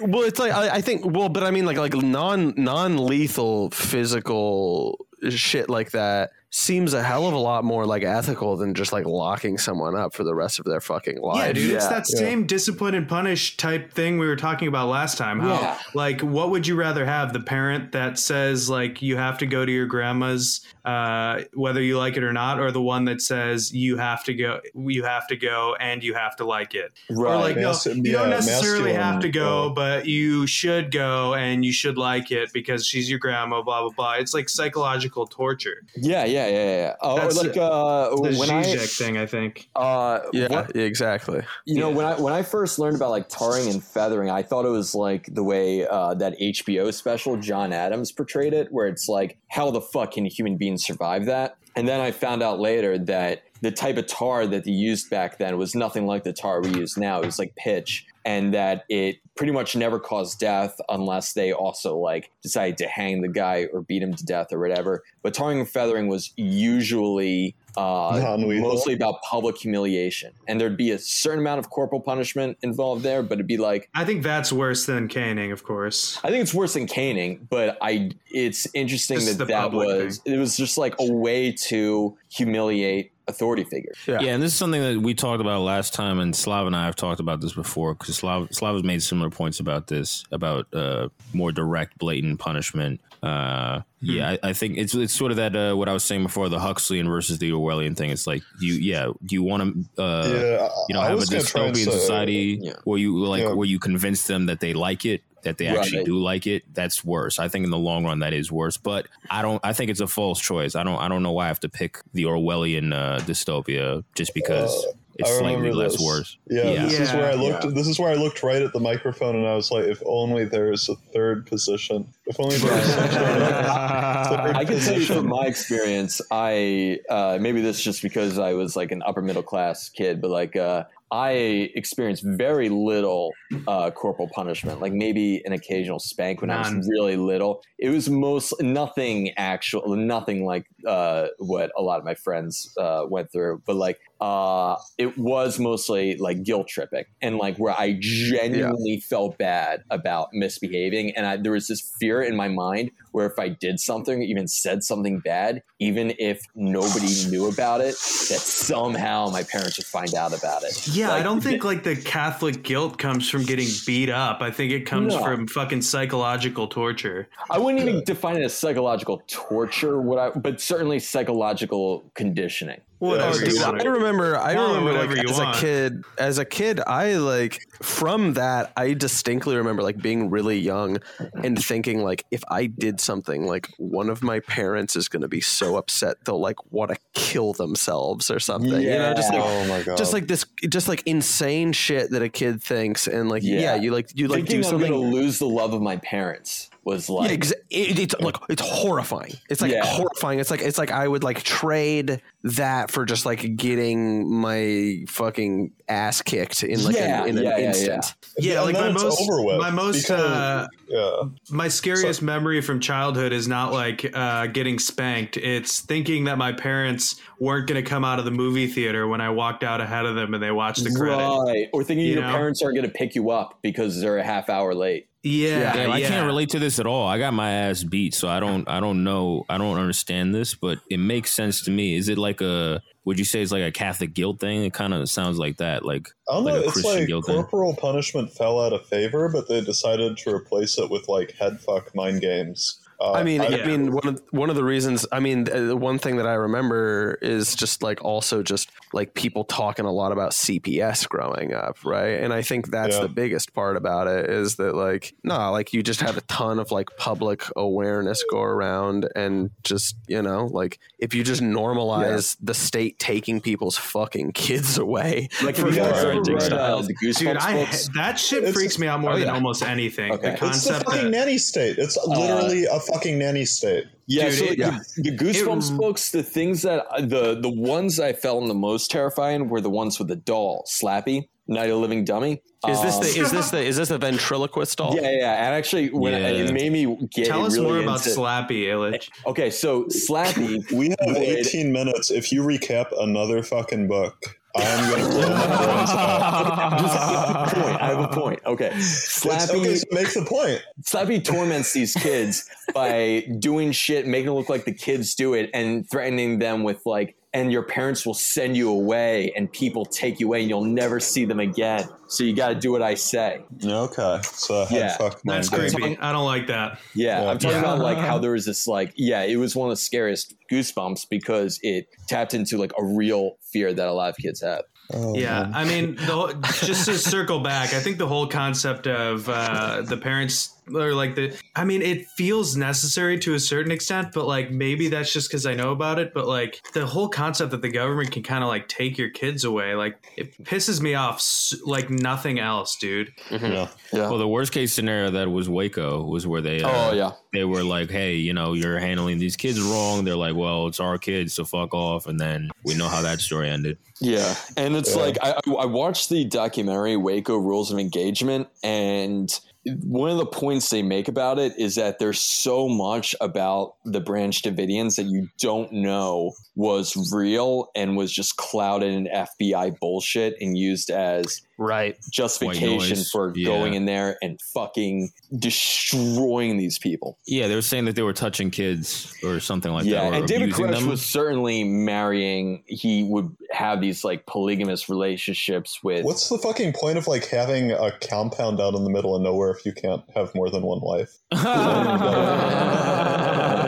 Well, it's like I, I think. Well, but I mean, like like non non lethal physical shit like that seems a hell of a lot more like ethical than just like locking someone up for the rest of their fucking life. Yeah, dude, it's Yeah. that same discipline and punish type thing we were talking about last time. How, Yeah. like, what would you rather have? The parent that says, like, you have to go to your grandma's, uh, whether you like it or not, or the one that says you have to go, you have to go, and you have to like it. Or like, Mas- no, you yeah, don't necessarily have to go, but you should go, and you should like it because she's your grandma. Blah blah blah. It's like psychological torture. Yeah, yeah, yeah, yeah. yeah. Oh, That's like uh, The when I Zizek thing, I think. uh, yeah, what- exactly. You know, when I when I first learned about like tarring and feathering, I thought it was like the way uh, that HBO special John Adams portrayed it, where it's like, how the fuck can a human being survive that? And then I found out later that the type of tar that they used back then was nothing like the tar we use now. It was like pitch, and that it pretty much never caused death unless they also like decided to hang the guy or beat him to death or whatever. But tarring and feathering was usually uh, mostly about public humiliation, and there'd be a certain amount of corporal punishment involved there, but it'd be like I think that's worse than caning, of course. I think it's worse than caning, but I it's interesting This is that that public was it was just like a way to humiliate authority figure. Yeah. Yeah, and this is something that we talked about last time, and Slav and I have talked about this before because Slav, Slav has made similar points about this, about uh, more direct, blatant punishment. Uh, Yeah, I, I think it's it's sort of that uh, what I was saying before, the Huxleyan versus the Orwellian thing. It's like you, yeah, do you want to, uh, yeah, you know, I have a was gonna try and dystopian say- society Yeah. where you like Yeah. where you convince them that they like it, that they actually Right. do like it. That's worse. I think in the long run that is worse. But I don't. I think it's a false choice. I don't. I don't know why I have to pick the Orwellian uh, dystopia just because Uh, it's slightly remember less worse. Yeah, Yeah. this is where I Yeah. looked. This is where I looked right at the microphone, and I was like, "If only there's a third position. If only there's some sort of third (laughs) I can tell you position." from (laughs) my experience, I uh, maybe this is just because I was like an upper middle class kid, but like uh, I experienced very little uh, corporal punishment, like maybe an occasional spank when I was really little. It was most nothing actual, nothing like uh, what a lot of my friends uh, went through, but like uh, it was mostly like guilt tripping and like where I genuinely felt bad about misbehaving, and I, there was this fear in my mind where if I did something, even said something bad, even if nobody knew about it, that somehow my parents would find out about it. Yeah, I don't think like the Catholic guilt comes from getting beat up. I think it comes No. from fucking psychological torture. I wouldn't even define it as psychological torture, what I, but certainly psychological conditioning. Whatever Yeah. I remember. I remember like as want. a kid. As a kid, I like from that. I distinctly remember like being really young and thinking like, if I did something, like one of my parents is going to be so upset they'll like want to kill themselves or something. You know, just like oh my god! just like this, just like insane shit that a kid thinks, and like yeah, Yeah. you like you like Thinking do I'm something. going to lose the love of my parents was like, Yeah, exa- it, it's like it's horrifying. It's like Yeah. horrifying. It's like it's like I would like trade that for just like getting my fucking ass kicked in like Yeah, an, in yeah, an yeah, instant. Yeah, And like my most, over with my most, because- uh, yeah, my scariest memory from childhood is not like uh, getting spanked. It's thinking that my parents weren't going to come out of the movie theater when I walked out ahead of them and they watched the credit. right. Or thinking You your know? parents aren't going to pick you up because they're a half hour late. Yeah, Damn, I yeah. can't relate to this at all. I got my ass beat, so I don't I don't know I don't understand this, but it makes sense to me. Is it like a would you say it's like a Catholic guilt thing? It kind of sounds like that. Like I don't like know. a It's Christian like guilt thing. corporal punishment fell out of favor, but they decided to replace it with like head fuck mind games. Uh, I mean, I, yeah. mean, one of one of the reasons. I mean, uh, the one thing that I remember is just like also just like people talking a lot about CPS growing up, right? And I think that's Yeah. the biggest part about it is that like no, like you just have a ton of like public awareness go around, and just you know, like if you just normalize the state taking people's fucking kids away, Like, for have you guys ever parenting read uh, styles. the Goosebumps Dude, I, books? that shit It's- freaks me out more oh, than yeah. almost anything. Okay. The concept it's the fucking that nanny state. It's literally a fucking nanny state. Yeah, Dude, so it- the, the Goosebumps it- books, the things that the the ones I found the most terrifying were the ones with the doll, Slappy, Night of the Living Dummy. Is this Um, the is this the is this the ventriloquist doll? Yeah, yeah, and actually, when Yeah. it made me get tell us really more about into- Slappy, Ilych. Okay, so Slappy, (laughs) We have 18 minutes. If you recap another fucking book, I'm gonna blow my brains out. (laughs) Just a point. I have a point. Okay, Slappy, okay, so make the point. Slappy torments these kids by doing shit, making it look like the kids do it, and threatening them with like, and your parents will send you away, and people take you away, and you'll never see them again. So you got to do what I say. Okay, so Yeah, fuck That's mind games. creepy. I don't like that. Yeah, Yeah. I'm talking Yeah. about like how (laughs) there was this like, yeah, it was one of the scariest goosebumps because it tapped into like a real fear that a lot of kids have. Oh, Yeah, man. I mean, the, whole- (laughs) just to circle back, I think the whole concept of uh, the parents or like the, I mean, it feels necessary to a certain extent, but like maybe that's just because I know about it. But like the whole concept that the government can kind of like take your kids away, like it pisses me off like nothing else, dude. yeah. Yeah. Well, the worst case scenario that was Waco was where they uh, oh yeah. they were like, hey, you know, you're handling these kids wrong. They're like, well, it's our kids, so fuck off. And then we know how that story ended. Yeah, and it's Yeah. like I, I I watched the documentary Waco Rules of Engagement, and one of the points they make about it is that there's so much about the Branch Davidians that you don't know was real and was just clouded in FBI bullshit and used as Right. justification for yeah. going in there and fucking destroying these people. Yeah, they were saying that they were touching kids or something like yeah, that. Yeah, and David Koresh them. was certainly marrying. He would have these like polygamous relationships with. What's the fucking point of like having a compound out in the middle of nowhere if you can't have more than one wife? (laughs) (laughs)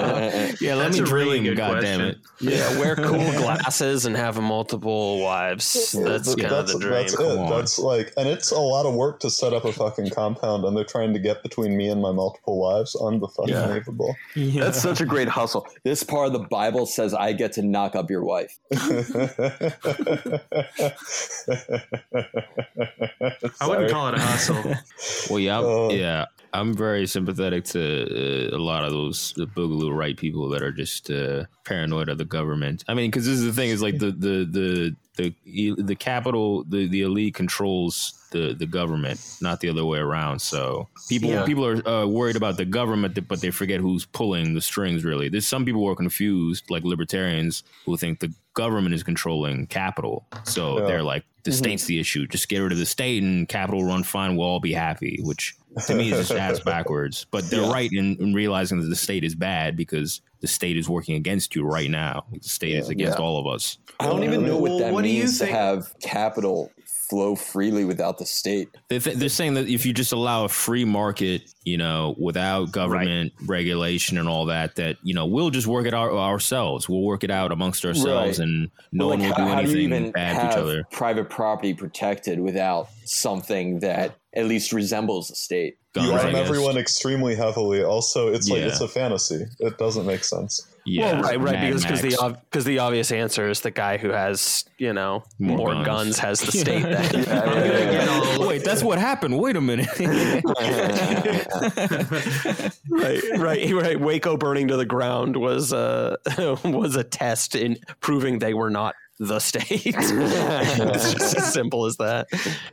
yeah, let That's me a really dream. good God damn it. Yeah, wear cool (laughs) glasses and have multiple wives. That's Th- kind of the dream. That's Come it. on. That's like, and it's a lot of work to set up a fucking compound, and they're trying to get between me and my multiple wives. Unbelievable. That's such a great hustle. This part of the Bible says I get to knock up your wife. (laughs) I wouldn't call it a hustle. (laughs) Well, yeah, I'm- Oh. yeah. I'm very sympathetic to uh, a lot of those the boogaloo right people that are just uh, paranoid of the government. I mean, because this is the thing: is like the the the the the capital, the the elite controls the the government, not the other way around. So people Yeah. people are uh, worried about the government, but they forget who's pulling the strings. Really, there's some people who are confused, like libertarians, who think the government is controlling capital. So Yeah. they're like, the state's the issue. Just get rid of the state and capital will run fine. We'll all be happy, which to me is just (laughs) ass backwards. But they're Yeah. right in, in realizing that the state is bad because the state is working against you right now. The state is against Yeah. all of us. I don't even know what that what do you means to have capital flow freely without the state. They th- they're saying that if you just allow a free market, you know, without government regulation and all that, that you know we'll just work it out ourselves. We'll work it out amongst ourselves, Right. and no Like, one will how, do how do you anything even bad to each other. private property protected without something that at least resembles the state? Guns, you arm everyone extremely heavily. Also, it's like Yeah. it's a fantasy. It doesn't make sense. Yeah, well, right, right, Mad because because the because the obvious answer is the guy who has you know More more, guns. guns. has the (laughs) state. that yeah, (laughs) yeah, (laughs) Wait, that's what happened. Wait a minute. right, right, right. Waco burning to the ground was uh, was a test in proving they were not the state. (laughs) it's just as simple as that.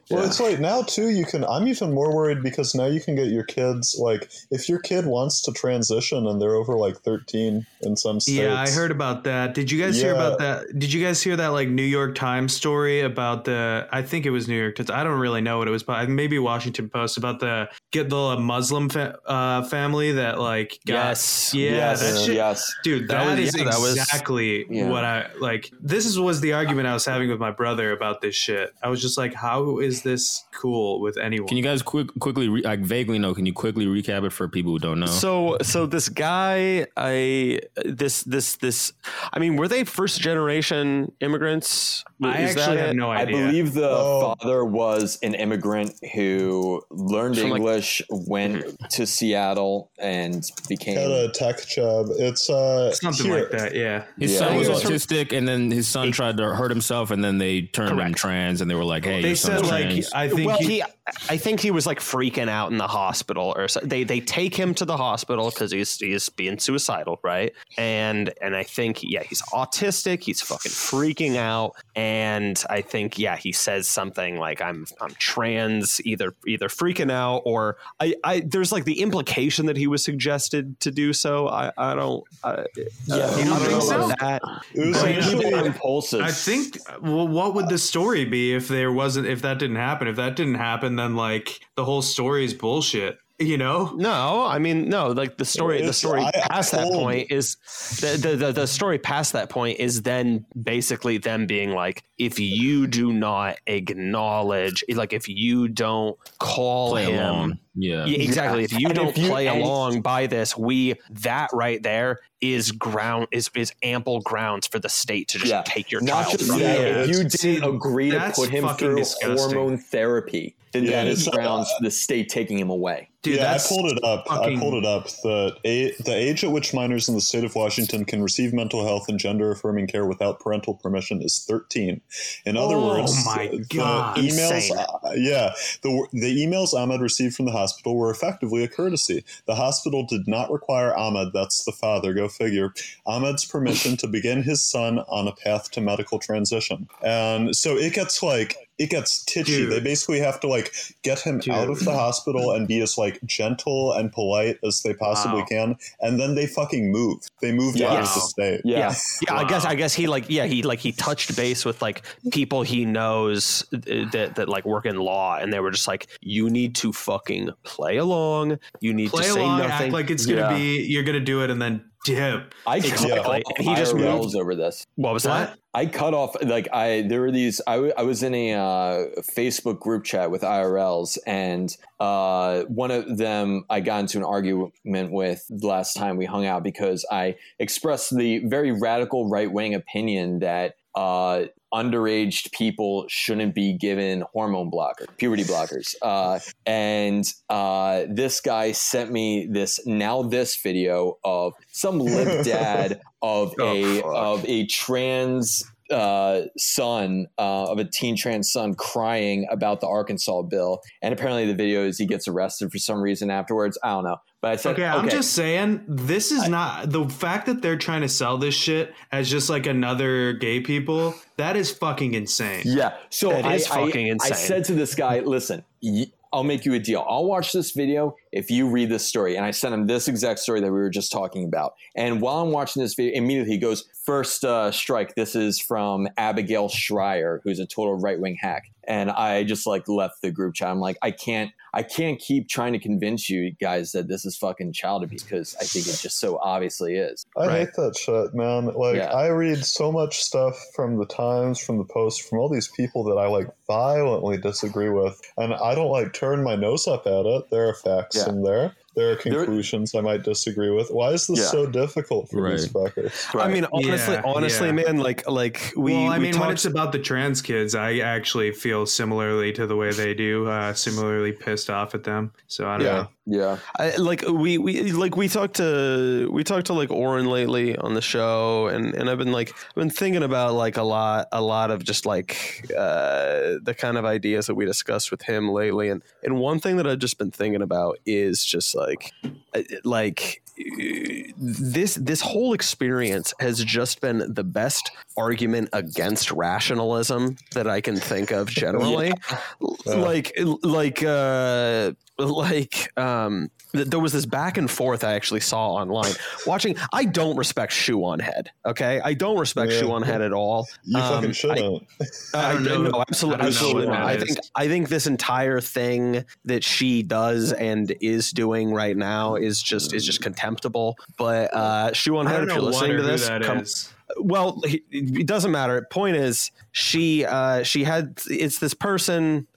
Well, it's like now too. You can. I'm even more worried because now you can get your kids like if your kid wants to transition and they're over like 13 in some states. Yeah, I heard about that. Did you guys hear about that? Did you guys hear that like New York Times story about the? I think it was New York. Times. I don't really know what it was, but maybe Washington Post about the get the Muslim fa- uh, family that like got, Yes. yeah, yes, that shit, yes. dude. That That was- is yeah, that was- exactly what I like. This is was the argument I was having with my brother about this shit. I was just like, how is this cool with anyone? Can you guys quick, quickly, re- I vaguely know, can you quickly recap it for people who don't know? So so this guy, I this this this. I mean, were they first generation immigrants? I Is actually have it? no idea. I believe the Oh. father was an immigrant who learned From, like- English, went to Seattle, and became. Got a tech job. It's uh Something here. like that, yeah. his Yeah. son was He autistic, and then his son tried to hurt himself, and then they turned him trans, and they were like, "Hey, They your said son's like. I think well, he, he, I think he was like freaking out in the hospital, or so. they they take him to the hospital because he's he's being suicidal, right? And and I think yeah, he's autistic. He's fucking freaking out, and I think yeah, he says something like I'm I'm trans, either either freaking out or I I there's like the implication that he was suggested to do so. I I don't I, uh, Yeah, I don't don't know think so? that. It was Some initially people impulsively also I think. Well, what would the story be if there wasn't? If that didn't happen? If that didn't happen, then like the whole story is bullshit. You know? No, I mean no. Like the story, the story I- I past that point is the, the the the story past that point is then basically them being like, if you do not acknowledge, like if you don't call Play him, along. Yeah. Yeah, exactly. If you And don't if you- play along by this, we that right there is ground is is ample grounds for the state to just Yeah. take your Not child just from that, you. Yeah, if you didn't agree to put him fucking through disgusting. hormone therapy, then Yeah, that is it's- grounds for the state taking him away. Dude, yeah, I that's pulled it up. fucking- I pulled it up. The a, the age at which minors in the state of Washington can receive mental health and gender affirming care without parental permission is 13. In other Oh words, my the God. emails. Uh, yeah, the the emails Ahmed received from the hospital were effectively a courtesy. The hospital did not require Ahmed, that's the father, go figure, Ahmed's permission to begin his son on a path to medical transition. And so it gets like it gets titchy. Dude. They basically have to like get him Dude. out of the hospital and be as like gentle and polite as they possibly Wow. can, and then they fucking moved. They moved out of the Yes. state. Yeah. yeah, (laughs) yeah. I guess I guess he like yeah he like he touched base with like people he knows that that like work in law, and they were just like, you need to fucking play along. You need play to say along, nothing. act like it's gonna Yeah. be. You're gonna do it, and then dip. I Exactly. cut off And he just IRLs moved- over this. what was that? I cut off like I there were these I, w- I was in a uh, Facebook group chat with IRLs and uh, one of them I got into an argument with the last time we hung out because I expressed the very radical right wing opinion that uh, underage people shouldn't be given hormone blockers, puberty blockers. Uh, and uh, this guy sent me this now this video of some lib (laughs) dad of Oh, a fuck. of a trans uh, son uh, of a teen trans son crying about the Arkansas bill, and apparently the video is he gets arrested for some reason afterwards. I don't know, but I said, Okay, I'm just saying this is not the fact that they're trying to sell this shit as just like another gay people. That is fucking insane. Yeah. So That I, is I- fucking I insane. said to this guy, listen, I'll make you a deal. I'll watch this video if you read this story. And I sent him this exact story that we were just talking about. And while I'm watching this video, immediately he goes, First uh, strike. This is from Abigail Shrier, who's a total right wing hack. And I just like left the group chat. I'm like, I can't, I can't keep trying to convince you guys that this is fucking child abuse because I think it just so obviously is. I Right. hate that shit, man. Like Yeah. I read so much stuff from the Times, from the Post, from all these people that I like violently disagree with, and I don't like turn my nose up at it. There are facts Yeah. In there. There are conclusions I might disagree with. Why is this Yeah. so difficult for these Right. fuckers? I mean, honestly, Yeah, honestly, yeah. man, like like we. well, I we mean, when it's about the trans kids, I actually feel similarly to the way they do. Uh, similarly pissed off at them. So I don't Yeah. know. Yeah. I, like we we like we talked to we talked to like Auron lately on the show, and and I've been like I've been thinking about like a lot a lot of just like uh, the kind of ideas that we discussed with him lately, and and one thing that I've just been thinking about is just like uh, like uh, this this whole experience has just been the best argument against rationalism that I can think of (laughs) generally. Like like uh (laughs) like um th- there was this back and forth I actually saw online watching I don't respect shoe on head okay I don't respect Yeah. shoe on head at all You Um, fucking I- shouldn't. I don't I- know- no, absolutely, I don't know absolutely not. I think. I think this entire thing that she does and is doing right now is just is just contemptible. But uh, shoe on I head, don't if know you're listening to this, come, is. well, it, it doesn't matter. Point is, she uh, she had it's this person.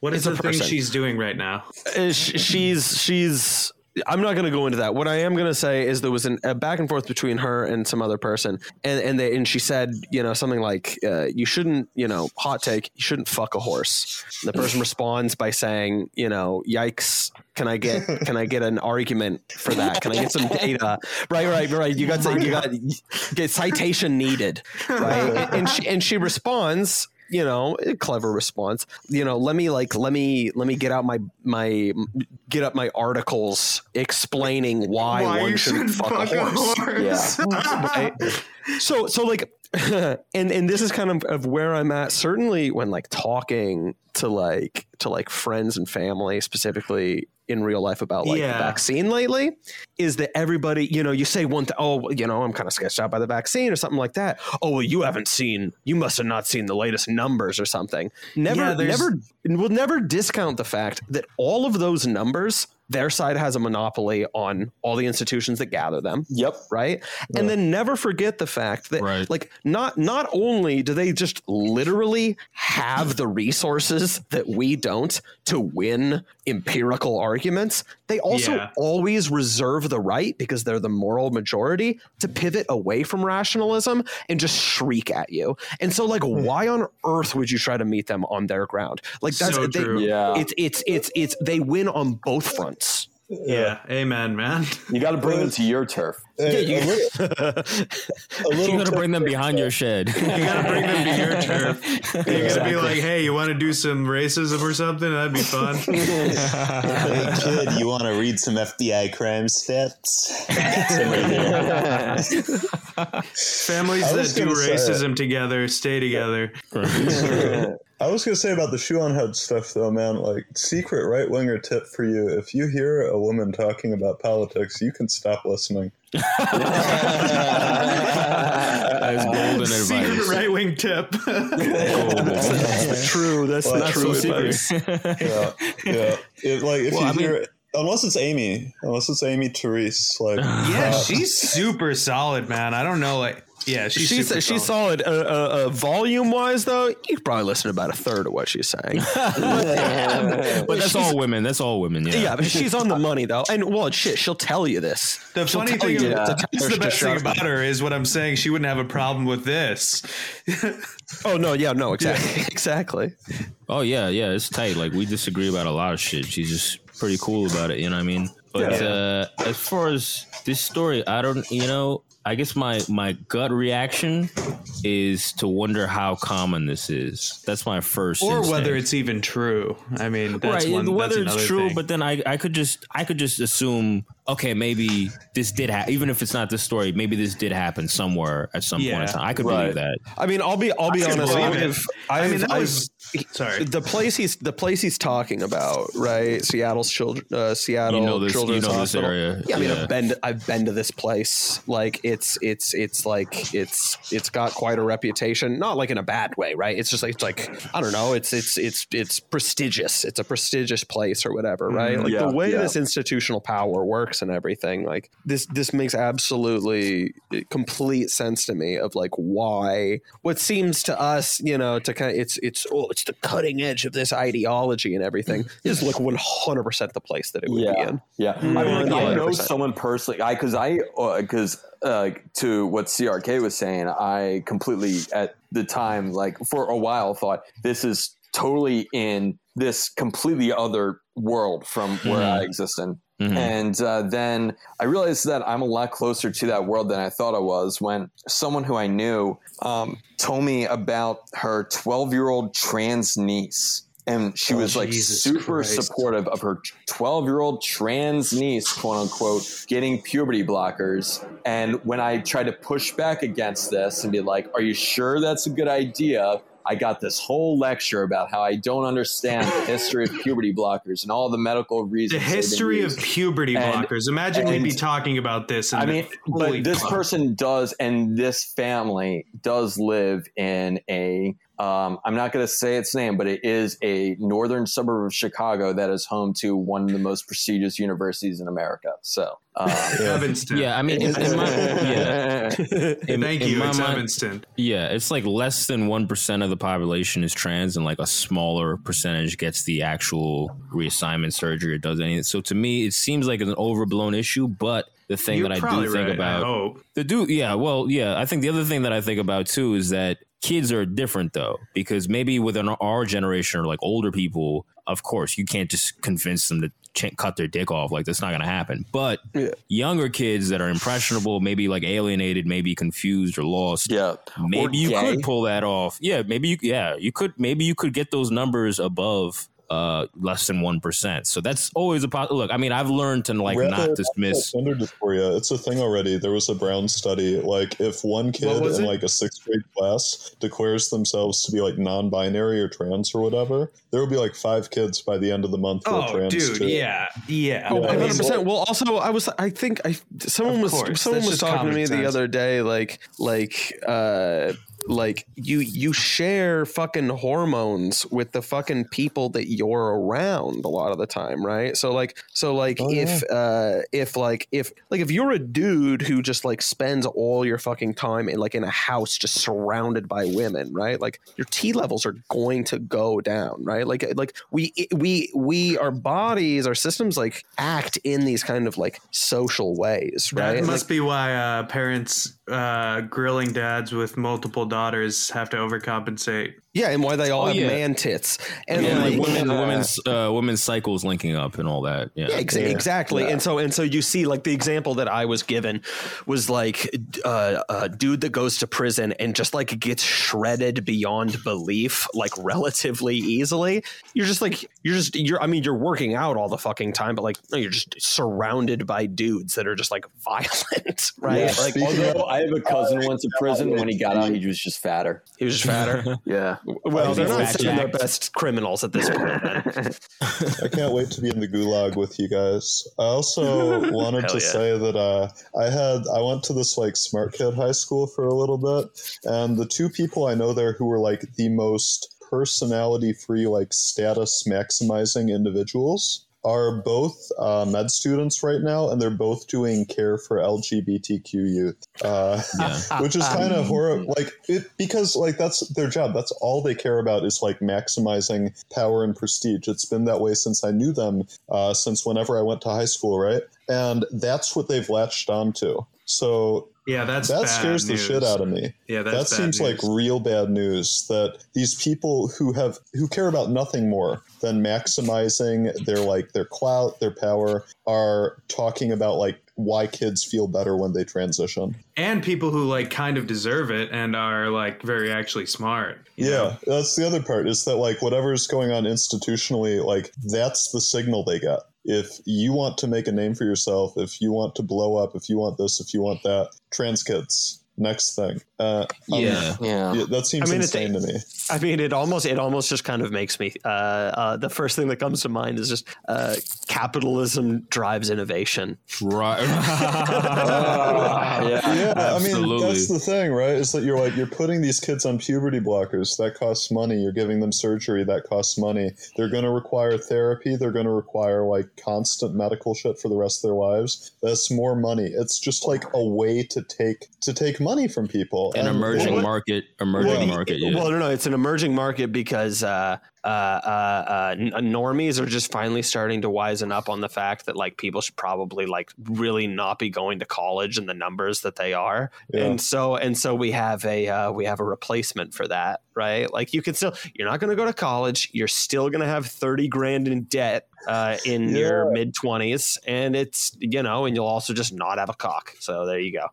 What is the thing person. she's doing right now? uh, she's she's I'm not going to go into that. What I am going to say is there was an, a back and forth between her and some other person, and and they, and she said, you know, something like, uh, "You shouldn't, you know, hot take, you shouldn't fuck a horse." And the person responds by saying, you know, "Yikes." Can I get can I get an argument for that? Can I get some data? Right, right, right. You got to, you got get citation needed, right? And she and she responds, you know, a clever response. You know, let me like let me let me get out my my get up my articles explaining why, why one shouldn't fuck, a horse. Yeah. (laughs) Right? So so like (laughs) and and this is kind of, of where I'm at. Certainly, when like talking to like to like friends and family, specifically in real life about like Yeah. the vaccine lately, is that everybody you know you say one thing, oh you know I'm kind of sketched out by the vaccine or something like that. Oh well, you haven't seen, you must have not seen the latest numbers or something. Never, Yeah, never, we'll never discount the fact that all of those numbers. Their side has a monopoly on all the institutions that gather them Yep. right and then never forget the fact that Right. like not not only do they just literally have the resources that we don't to win empirical arguments they also Yeah. always reserve the right because they're the moral majority to pivot away from rationalism and just shriek at you and so like hmm. why on earth would you try to meet them on their ground like that's So they, true. Yeah. it's it's it's it's they win on both fronts Yeah, amen, man. You got to bring them to your turf. Hey, (laughs) a, li- a You little gotta bring them for- behind your shed. You gotta bring them to your turf. You're gonna be like, "Hey, you want to do some racism or something? That'd be fun." (laughs) Hey kid, you want to read some FBI crime stats? Got some right here. Families that do gonna racism together stay together. (laughs) I was gonna say about the shoe on head stuff though, man. Like secret right winger tip for you: if you hear a woman talking about politics, you can stop listening. (laughs) That's golden Secret advice. right wing tip. (laughs) that's true that's the Well, true so advice. (laughs) Yeah, yeah. It, like if Well, you I mean- hear, unless it's Amy, unless it's Amy Therese, like yeah, uh, she's super solid, man. I don't know, like, yeah, she's she's super she's solid. Uh, uh, uh, volume wise, though, you could probably listen to about a third of what she's saying. (laughs) But that's all women. That's all women. Yeah. yeah, but she's on the money though, and well, shit, she'll tell you this. The She'll funny thing, you about, to tell this is her the best thing about her is what I'm saying. She wouldn't have a problem with this. (laughs) Oh no, yeah, no, exactly, (laughs) exactly. Oh yeah, yeah. It's tight. Like we disagree about a lot of shit. She's just pretty cool about it. You know what I mean? But uh, as far as this story, I don't. You know, I guess my my gut reaction is to wonder how common this is. That's my first. or instinct. whether it's even true. I mean, that's right, one. whether that's it's true, thing. but then I, I could just I could just assume okay maybe this did happen even if it's not this story maybe this did happen somewhere at some point Yeah. in time I could Right. believe that I mean, I'll be, I'll be I honest. believe I've, it. I I've, mean, that I've- was- sorry. the place he's, the place he's talking about, right? Seattle's children, uh, Seattle You know this- you Children's know this Hospital. area. Yeah, I mean, Yeah. I've been, to, I've been to this place. Like, it's, it's, it's like, it's, it's got quite a reputation. Not like in a bad way, right? It's just like, it's like, I don't know. It's, it's, it's, it's prestigious. It's a prestigious place or whatever, right? Mm-hmm. Like Yeah, the way yeah. this institutional power works and everything, like this, this makes absolutely complete sense to me of like why what seems to us, you know, to kind of it's it's oh it's the cutting edge of this ideology and everything mm-hmm. is like one hundred percent the place that it would be Yeah, in. yeah. I mean, like, I mm-hmm. know someone personally. I because I because uh, to what CRK was saying, I completely at the time, like for a while, thought this is totally in this completely other world from where Mhm. I exist in. Mhm. And uh, then I realized that I'm a lot closer to that world than I thought I was when someone who I knew um, told me about her 12 year old trans niece. And she Oh, was like Jesus super Christ. supportive of her 12 year old trans niece, quote unquote, getting puberty blockers. And when I tried to push back against this and be like, Are you sure that's a good idea? I got this whole lecture about how I don't understand the history of puberty blockers and all the medical reasons. the history of puberty And- blockers. Imagine we'd be talking about this. And I mean, but this fuck. person does, and this family does live in a. Um, I'm not going to say its name, but it is a northern suburb of Chicago that is home to one of the most prestigious universities in America. So, (laughs) uh, Evanston. yeah I mean in, in my, (laughs) yeah in- Thank in you. my It's mind- Evanston. Yeah, it's like less than 1% of the population is trans, and like a smaller percentage gets the actual reassignment surgery or does anything. So to me, it seems like an overblown issue, but the thing You're that I do think right, I about hope. the do yeah, well, yeah, I think the other thing that I think about too is that kids are different though, because maybe within our generation or like older people, of course, you can't just convince them to ch- cut their dick off. Like that's not going to happen. But Yeah. younger kids that are impressionable, maybe like alienated, maybe confused or lost, yeah, maybe you could pull that off. Yeah, maybe you yeah, you could maybe you could get those numbers above uh, less than one percent. So that's always a po- look. I mean, I've learned to like Rather, not dismiss. Gender dysphoria. It's a thing already. There was a Brown study. Like, if one kid in it? like a sixth grade class declares themselves to be like non-binary or trans or whatever, there will be like five kids by the end of the month who are Oh, trans dude, too. yeah, yeah. Oh, Yeah, I 100%. Well, also, I was, I think, I someone Of was, course, someone that's was talking to common me the other day, like, like, uh, like you you share fucking hormones with the fucking people that you're around a lot of the time right? So like so like Oh, if uh if like if like if you're a dude who just like spends all your fucking time in like in a house just surrounded by women right? Like your t levels are going to go down right? Like like we we we our bodies our systems like act in these kind of like social ways right? That must Like- be why uh, parents uh, grilling dads with multiple daughters have to overcompensate. Yeah and why they all Oh, have yeah. man tits and Yeah, like like, women, uh, women's uh, women's cycles linking up and all that. Yeah, Yeah, ex- exactly. And so and so you see like the example that I was given was like uh, a dude that goes to prison and just like gets shredded beyond belief like relatively easily. You're just like you're just you're I mean you're working out all the fucking time but like no you're just surrounded by dudes that are just like (laughs) violent, right? Yeah, Like although I have a cousin went to prison. When he got out, he was just fatter. he was just fatter. (laughs) Yeah. Well, they're not sending their best criminals at this point. (laughs) I can't wait to be in the gulag with you guys. I also (laughs) wanted to yeah. say that uh, I had I went to this like smart kid high school for a little bit, and the two people I know there who were like the most personality free, like status maximizing individuals are both uh, med students right now, and they're both doing care for LGBTQ youth, uh, Yeah. (laughs) which is kind of horrible. Like it because like that's their job. That's all they care about is like maximizing power and prestige. It's been that way since I knew them, uh, since whenever I went to high school, right? And that's what they've latched onto. So Yeah, that's that scares news. the shit out of me Yeah, that seems like real bad news that these people who have who care about nothing more than maximizing their like their clout their power are talking about like why kids feel better when they transition and people who like kind of deserve it and are like very actually smart. you know? yeah that's the other part is that like whatever's going on institutionally like that's the signal they get if you want to make a name for yourself if you want to blow up if you want this if you want that trans kids next thing uh um, Yeah. Yeah. yeah, that seems I mean, insane to me I mean, it almost it almost just kind of makes me. Uh, uh, the first thing that comes to mind is just uh, capitalism drives innovation. Right. (laughs) yeah. Yeah, I mean that's the thing, right? Is that you're like you're putting these kids on puberty blockers. That costs money. You're giving them surgery. That costs money. They're going to require therapy. They're going to require like constant medical shit for the rest of their lives. That's more money. It's just like a way to take to take money from people. An And- emerging Well, market, emerging Well, market. Yeah. Well, no, no, it's an emerging market because uh, uh, uh, uh, normies are just finally starting to wisen up on the fact that like people should probably like really not be going to college in the numbers that they are, Yeah. and so and so we have a uh, we have a replacement for that, right? Like you can still you're not going to go to college, you're still going to have thirty grand in debt uh, in your mid twenties, and it's you know, and you'll also just not have a cock. So there you go.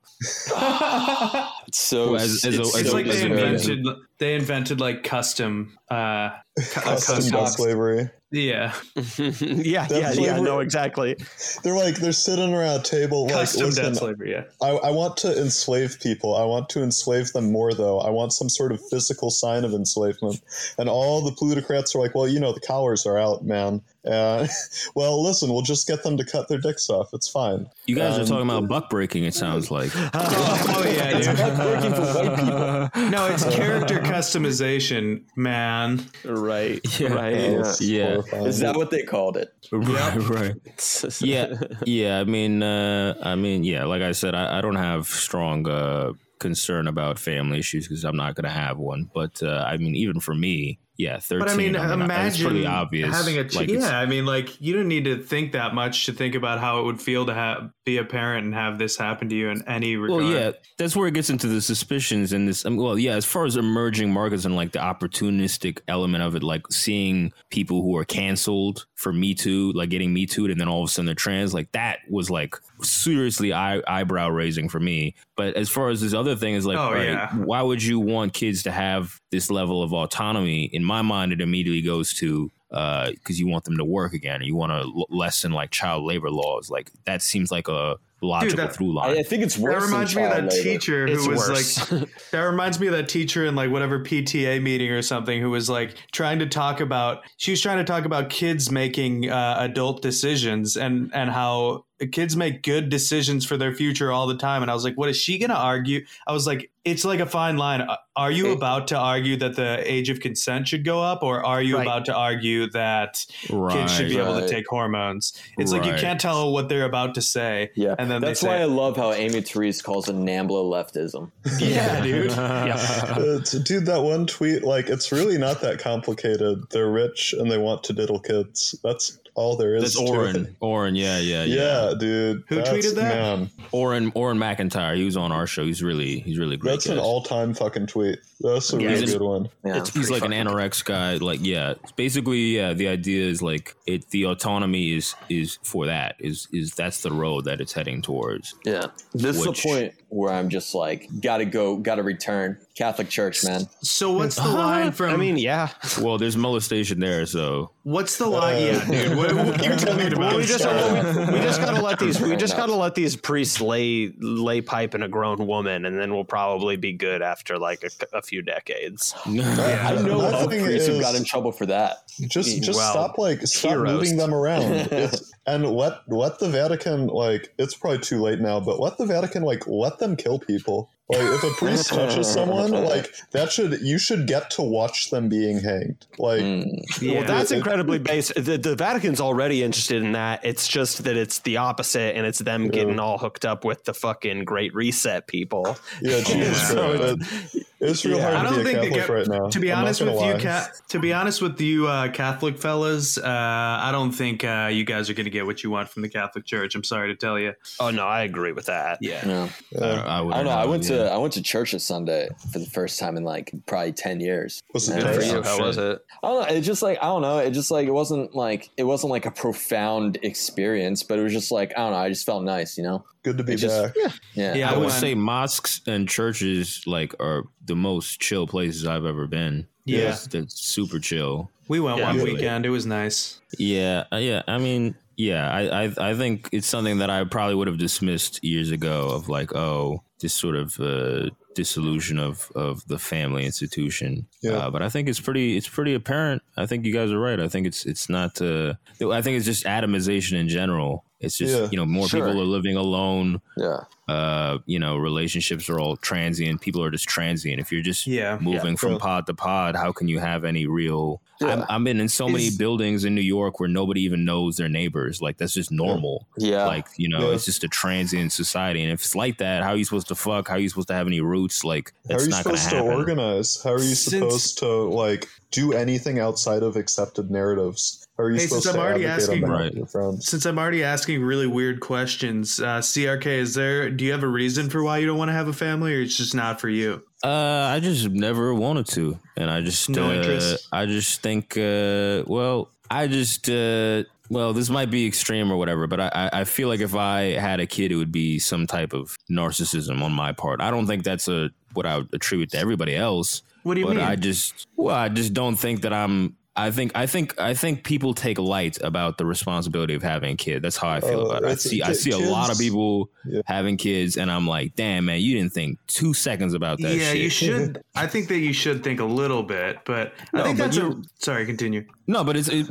(laughs) So as- as it's as It's like they invented they invented like custom uh custom custom- slavery. (laughs) yeah, yeah yeah, Debt yeah. No, exactly. They're like they're sitting around a table like custom listen, death slavery yeah I, I want to enslave people. I want to enslave them more, though. I want some sort of physical sign of enslavement. And all the plutocrats are like, well, you know, the collars are out, man. Uh, (laughs) well, listen, we'll just get them to cut their dicks off. It's fine. you guys are um, talking about buck breaking. It sounds like. (laughs) oh yeah dude. working for white people. no it's character customization man Right. (laughs) Yeah. Right. It's Yeah. horrifying. Is that what they called it? Right. Right. yeah yeah i mean uh i mean yeah like i said i, I don't have strong uh concern about family issues because i'm not gonna have one but uh i mean even for me yeah 13 but i mean it's imagine pretty obvious having a ch- like yeah i mean like you don't need to think that much to think about how it would feel to have be a parent and have this happen to you in any regard well yeah that's where it gets into the suspicions and this I mean, well yeah as far as emerging markets and like the opportunistic element of it like seeing people who are canceled for me too like getting me too and then all of a sudden they're trans like that was like seriously eye, eyebrow raising for me. But as far as this other thing is like Oh, right, yeah. why would you want kids to have this level of autonomy in my mind it immediately goes to because you want them to work again, and you want to l- lessen like child labor laws. Like that seems like a logical that- through line. I, I think it's worse. That reminds than me of that labor. teacher It's who was worse. like. (laughs) That reminds me of that teacher in like whatever PTA meeting or something who was like trying to talk about. She was trying to talk about kids making uh, adult decisions and and how kids make good decisions for their future all the time. And I was like, what is she going to argue? I was like, it's like a fine line. Uh, Are you about to argue that the age of consent should go up, or are you Right. about to argue that right. kids should be able to take hormones? It's like you can't tell what they're about to say. Yeah, and then that's they say, why I love how Amy Therese calls it Nambla leftism. (laughs) yeah, dude. (laughs) It's- dude, that one tweet, like, it's really not that complicated. They're rich and they want to diddle kids. That's all there is That's to it. Auron. Auron, yeah, yeah, yeah. Yeah, dude. Who tweeted that? Man, Auron, Auron MacIntyre. He was on our show. He's really, he's really great. that's an all-time fucking tweet. That's a Yeah, really good one. Yeah, It's he's like an NRX guy. Like, yeah, it's basically, yeah. The idea is like it. The autonomy is is for that. Is is that's the road that it's heading towards. yeah. This is the point where I'm just like, gotta go, gotta return. Catholic Church, man. So what's the (laughs) line from? I mean, yeah. Well, there's molestation there, so what's the line? yeah, uh, dude. What, what you're talking about? We just we, we just gotta let these we just gotta let these priests lay lay pipe in a grown woman, and then we'll probably be good after like a, a few decades. (laughs) I know My of thing priests who is- got in trouble for that. Just just Well, stop like stop heroes. moving them around. (laughs) It's, and let let the Vatican like it's probably too late now, but let the Vatican like let them kill people. Like if a priest touches (laughs) someone, like that should you should get to watch them being hanged. Like hmm. Yeah. Well, that's It- incredibly base. The, the Vatican's already interested in that. It's just that it's the opposite, and it's them getting all hooked up with the fucking Great Reset people. yeah, (laughs) Jesus So Christ. It- it's real Yeah. hard I to don't be a think they Catholic get. right now. To be I'm honest gonna with you. Ca- to be honest with you, uh, Catholic fellas, uh, I don't think uh, you guys are going to get what you want from the Catholic Church. I'm sorry to tell you. Oh no, I agree with that. Yeah. Yeah. I, I, I don't know. I went yeah. to I went to church this Sunday for the first time in like probably ten years. Was it And nice? For you, how was it? I don't know. It just like I don't know. It just like it wasn't like it wasn't like a profound experience, but it was just like I don't know. I just felt nice, you know. Good to be just- back. Yeah. Yeah, I I would went- say mosques and churches like are the most chill places I've ever been. Yeah. It's, it's super chill. We went Yeah, one really. weekend. It was nice. Yeah, uh, yeah. I mean, yeah. I, I, I think it's something that I probably would have dismissed years ago. Of like, oh, this sort of uh, dissolution of of the family institution. Yeah. Uh, but I think it's pretty, it's pretty apparent. I think you guys are right. I think it's, it's not. Uh, I think it's just atomization in general. It's just Yeah. you know more Sure. people are living alone. Yeah. Uh, you know, relationships are all transient. People are just transient. If you're just Yeah. moving from Yeah. pod to pod, how can you have any real? Yeah. I'm, I'm been in so many Is- buildings in New York where nobody even knows their neighbors. Like that's just normal. Yeah. Like you know, Yeah. it's just a transient society. And if it's like that, how are you supposed to fuck? How are you supposed to have any roots? Like How are you supposed to organize? How are you Since- supposed to like do anything outside of accepted narratives? How are you Hey, supposed since to I'm already asking- Right. of your friends? Since I'm already asking really weird questions, uh, CRK, is there? Do you have a reason for why you don't want to have a family, or it's just not for you? Uh, I just never wanted to, and I just No uh, interest? I just think, uh, well, I just, uh, well, this might be extreme or whatever, but I, I I feel like if I had a kid, it would be some type of narcissism on my part. I don't think that's a what I would attribute to everybody else. What do you but mean? I just, well, I just don't think that I'm. I think I think I think people take light about the responsibility of having a kid. That's how I feel Uh, about it. I see I ki- see a lot of people Yeah. having kids, and I'm like, damn man, you didn't think two seconds about that. yeah, shit. you should. (laughs) I think that you should think a little bit, but I think but that's you- a. Sorry, continue. No, but it's it,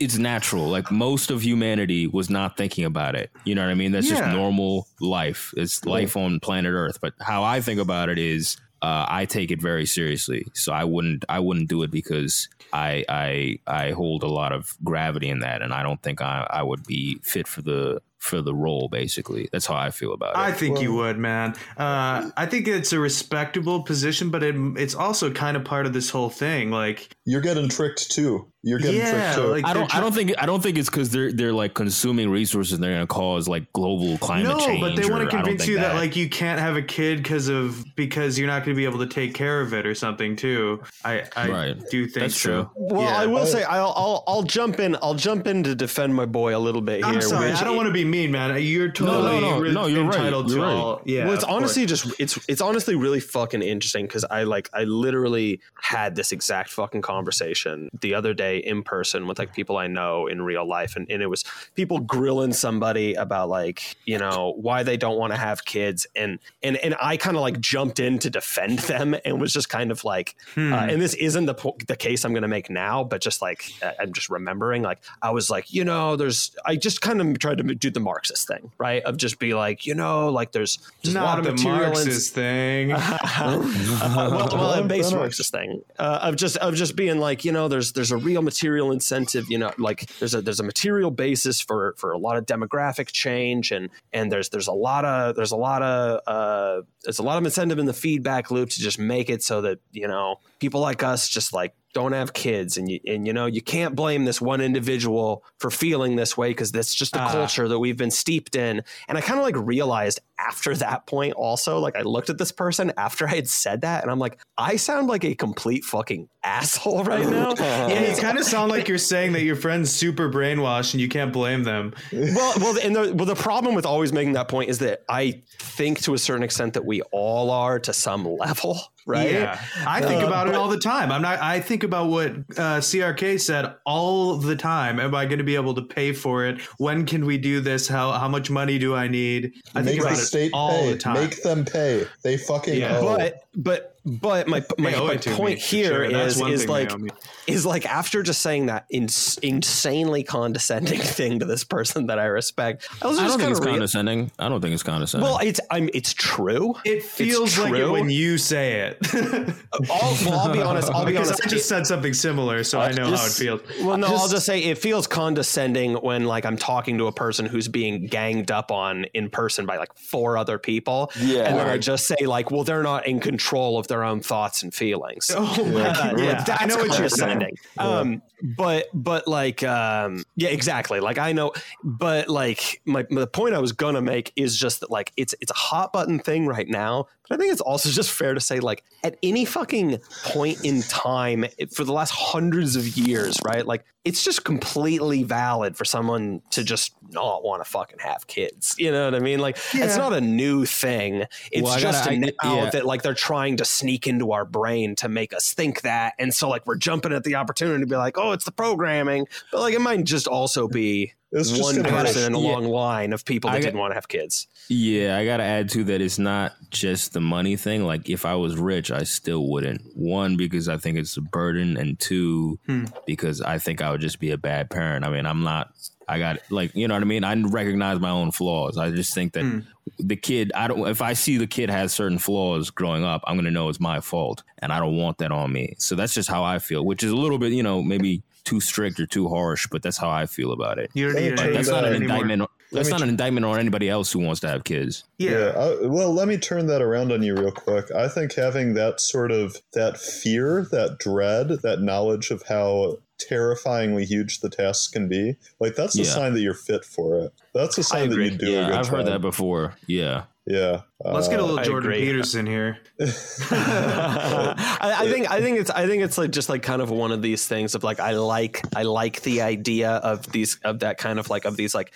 it's natural. Like most of humanity was not thinking about it. You know what I mean? That's just normal life. It's life on planet Earth. But how I think about it is, uh, I take it very seriously. So I wouldn't I wouldn't do it because I I I hold a lot of gravity in that, and I don't think I I would be fit for the for the role. Basically, that's how I feel about it. I think you would, man. Uh, I think it's a respectable position, but it, it's also kind of part of this whole thing. Like, You're getting tricked too. You're getting Yeah, tricked too. like- I don't. they're I don't think. I don't think it's because they're they're like consuming resources. and They're going to cause like global climate no, change. No, but they want to convince you that. like you can't have a kid because of because you're not going to be able to take care of it or something too. I I Right. do think That's so. true. Well, Yeah. I will say I'll, I'll I'll jump in. I'll jump in to defend my boy a little bit here. I'm sorry, which I don't want to be mean, man. You're totally no, re- no, you're right. entitled You're to right. all. Yeah, well, it's of course. honestly just it's it's honestly really fucking interesting because I like I literally had this exact fucking conversation the other day in person with like people I know in real life, and, and it was people grilling somebody about like you know why they don't want to have kids, and and and I kind of like jumped in to defend them and was just kind of like, Hmm. uh, and this isn't the po- the case I'm going to make now, but just like uh, I'm just remembering, like I was like, you know, there's I just kind of tried to do the Marxist thing, right? Of just be like, you know, like there's just a lot not of the material Marxist thing. (laughs) uh, well, well, a base. Marxist thing uh, of just of just being like, you know, there's there's a real material incentive, you know, like there's a there's a material basis for for a lot of demographic change, and and there's there's a lot of there's a lot of uh, there's a lot of incentive in the feedback loop to just make it so that you know people like us just like don't have kids and you and you know you can't blame this one individual for feeling this way because that's just the Ah. culture that we've been steeped in and i kind of like realized after that point also like i looked at this person after i had said that and i'm like i sound like a complete fucking asshole right now yeah, (laughs) you kind of sound like you're saying that your friend's super brainwashed and you can't blame them. well, well, and the, well, the problem with always making that point is that I think to a certain extent that we all are to some level, (laughs) right? Yeah, I think Uh, about it all the time. I'm not. I think about what uh, CRK said all the time. Am I going to be able to pay for it? When can we do this? How how much money do I need? I think about about state all pay. the time. Make them pay. They fucking Yeah. owe. But but but my my, They my point me, for here sure. Is is like owe me. is like after just saying that ins- insanely condescending (laughs) thing to this person that I respect, I was I don't think it's of condescending. I don't think it's condescending. well, it's I'm it's true. It feels like it true. when you say it. (laughs) I'll, well, I'll be honest. I'll be honest. I just said something similar, so I know Just- how it feels. Well, no, I'll Just- just say it feels condescending when like I'm talking to a person who's being ganged up on in person by like four other people. Yeah. And then I just say like, well, they're not in control of their own thoughts and feelings. (laughs) Oh my god! Yeah, That's I know what you're saying. condescending. Um, but but like um, yeah, exactly. Like I know, but like my the point I was gonna make is just that like it's it's a hot button thing right now. But I think it's also (laughs) just fair to say like at any fucking point in time for the last hundreds of years, right? Like it's just completely valid for someone to just not want to fucking have kids. You know what I mean? Like it's not a new thing. It's Well, just gotta- a I- now yeah. that like they're trying to sneak into our brain to make us think that and so like we're jumping at the opportunity to be like oh it's the programming but like it might just also be It's one gonna person in a Yeah. long line of people that got- didn't want to have kids Yeah, I gotta add to that. It's not just the money thing. Like, if I was rich, I still wouldn't. One, because I think it's a burden, and two, Hmm. because I think I would just be a bad parent. I mean, I'm not. I got like you know what I mean. I recognize my own flaws. I just think that Hmm. the kid. I don't. If I see the kid has certain flaws growing up, I'm gonna know it's my fault, and I don't want that on me. So that's just how I feel, which is a little bit, you know, maybe too strict or too harsh, but that's how I feel about it. You don't Let me need to turn That's that not an anymore. indictment. That's not an indictment on anybody else who wants to have kids. Yeah. Yeah. I, well, let me turn that around on you real quick. I think having that sort of that fear, that dread, that knowledge of how terrifyingly huge the tasks can be, like that's a Yeah. sign that you're fit for it. That's a sign that you do a Yeah, good I've heard that before. Yeah. Yeah. Let's get a Uh, little I Jordan. Peterson here. (laughs) (laughs) I, I think I think it's I think it's like just like kind of one of these things of like I like I like the idea of these of that kind of like of these like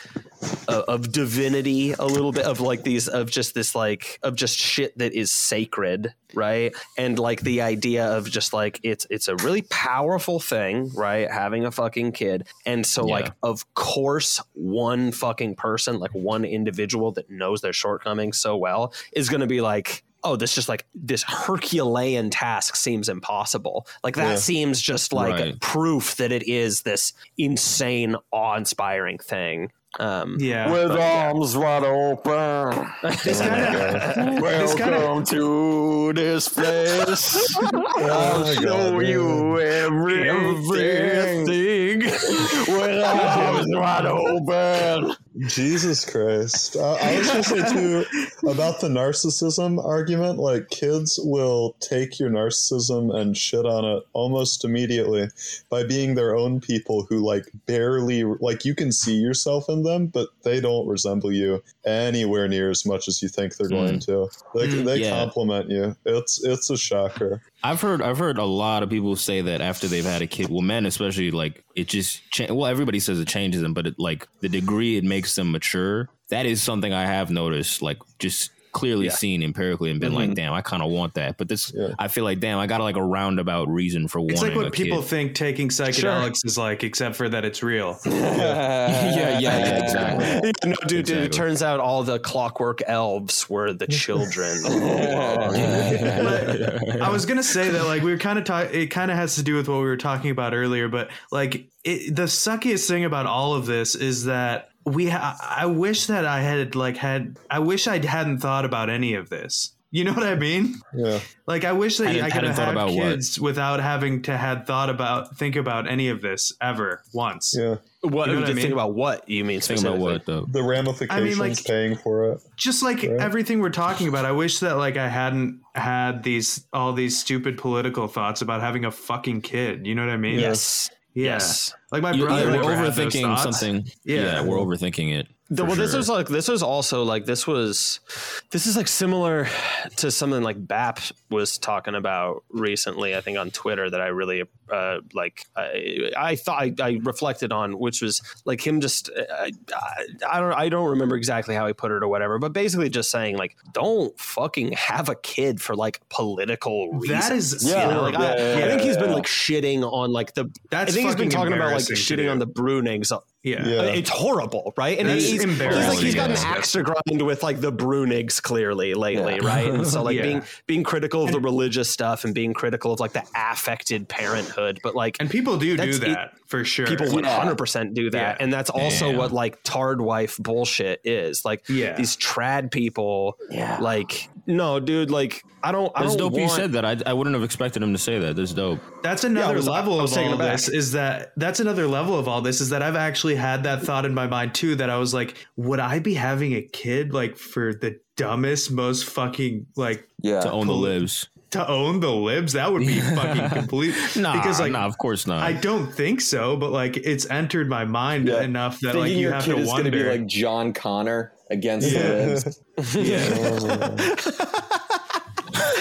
uh, of divinity a little bit of like these of just this like of just shit that is sacred right and like the idea of just like it's it's a really powerful thing right having a fucking kid and so Yeah. like of course one fucking person like one individual that knows their shortcomings so well is going to be like oh this just like this herculean task seems impossible like that Yeah. seems just like Right. proof that it is this insane awe-inspiring thing um Yeah. With But, yeah. arms wide open. This kind of (laughs) Welcome kinda- to this place. (laughs) Oh I'll my show God, you everything. With (laughs) arms wide open. Jesus Christ. Uh, I was going to say, too, about the narcissism argument. Like, kids will take your narcissism and shit on it almost immediately by being their own people who, like, barely, like, you can see yourself in them, but they don't resemble you anywhere near as much as you think they're going to. They, Mm, they yeah. compliment you. It's it's a shocker. I've heard I've heard a lot of people say that after they've had a kid, well, men especially, like it just cha- well, everybody says it changes them, but it, like the degree it makes them mature. That is something I have noticed, like just clearly Yeah. seen empirically, and been like, mm-hmm. damn, I kind of want that. But this, Yeah. I feel like, damn, I got like a roundabout reason for wanting. It's wanting like a what people kid. think taking psychedelics is like, except for that it's real. (laughs) (laughs) yeah, yeah, yeah, (laughs) exactly. no, dude, dude, it turns out all the clockwork elves were the children. I was gonna say that like we were kind of talking. It kind of has to do with what we were talking about earlier, but like it, the suckiest thing about all of this is that we. Ha- I wish that I had like had. I wish I hadn't thought about any of this. You know what I mean? Yeah. Like I wish that Hadn't- I could hadn't have thought had about what? kids without having to had thought about think about any of this ever once. Yeah. what? You know what I just think about what you mean Think about what though? The ramifications I mean, like- paying for it. just like Right. everything we're talking about i wish that like i hadn't had these all these stupid political thoughts about having a fucking kid you know what i mean Yes. Yeah Yes. like my You- brother yeah, we're overthinking something. Yeah. Yeah. we're overthinking it. The- well, this was like this was also like this was this is like similar to something like BAP was talking about recently. I think on Twitter that I really uh, like. I, I thought I, I reflected on, which was like him just. I, I, I don't I don't remember exactly how he put it or whatever, but basically just saying like, don't fucking have a kid for like political reasons. that is You know, like, I, Yeah, yeah, I think he's been like shitting on like the. That's I think he's been talking about like shitting on the Bruenigs yeah, Yeah. it's horrible, right? And That's he's, he's like embarrassing. he's got an axe to grind with like the Bruenigs clearly lately, Yeah. right? And so like (laughs) Yeah. being being critical of the religious stuff and being critical of like the affected parenthood, but like and people do do that for sure people Yeah. one hundred percent do that, Yeah. and that's also Yeah. what like trad wife bullshit is. Like Yeah. these trad people, Yeah. like no, dude, like I don't. I That's don't dope. You said that. I, I wouldn't have expected him to say that. That's dope. That's another I was- level I of taken all this is that that's another level of all this is that I've actually had that thought in my mind too that I was like, would I be having a kid like for the dumbest, most fucking like Yeah. To own the Poli- libs. To own the libs? That would be (laughs) fucking complete. Nah, because like nah, of course not. I don't think so, but like it's entered my mind Yeah. enough that Thinking like you have kid to is gonna be like John Connor against Yeah. the Libs. (laughs) (laughs)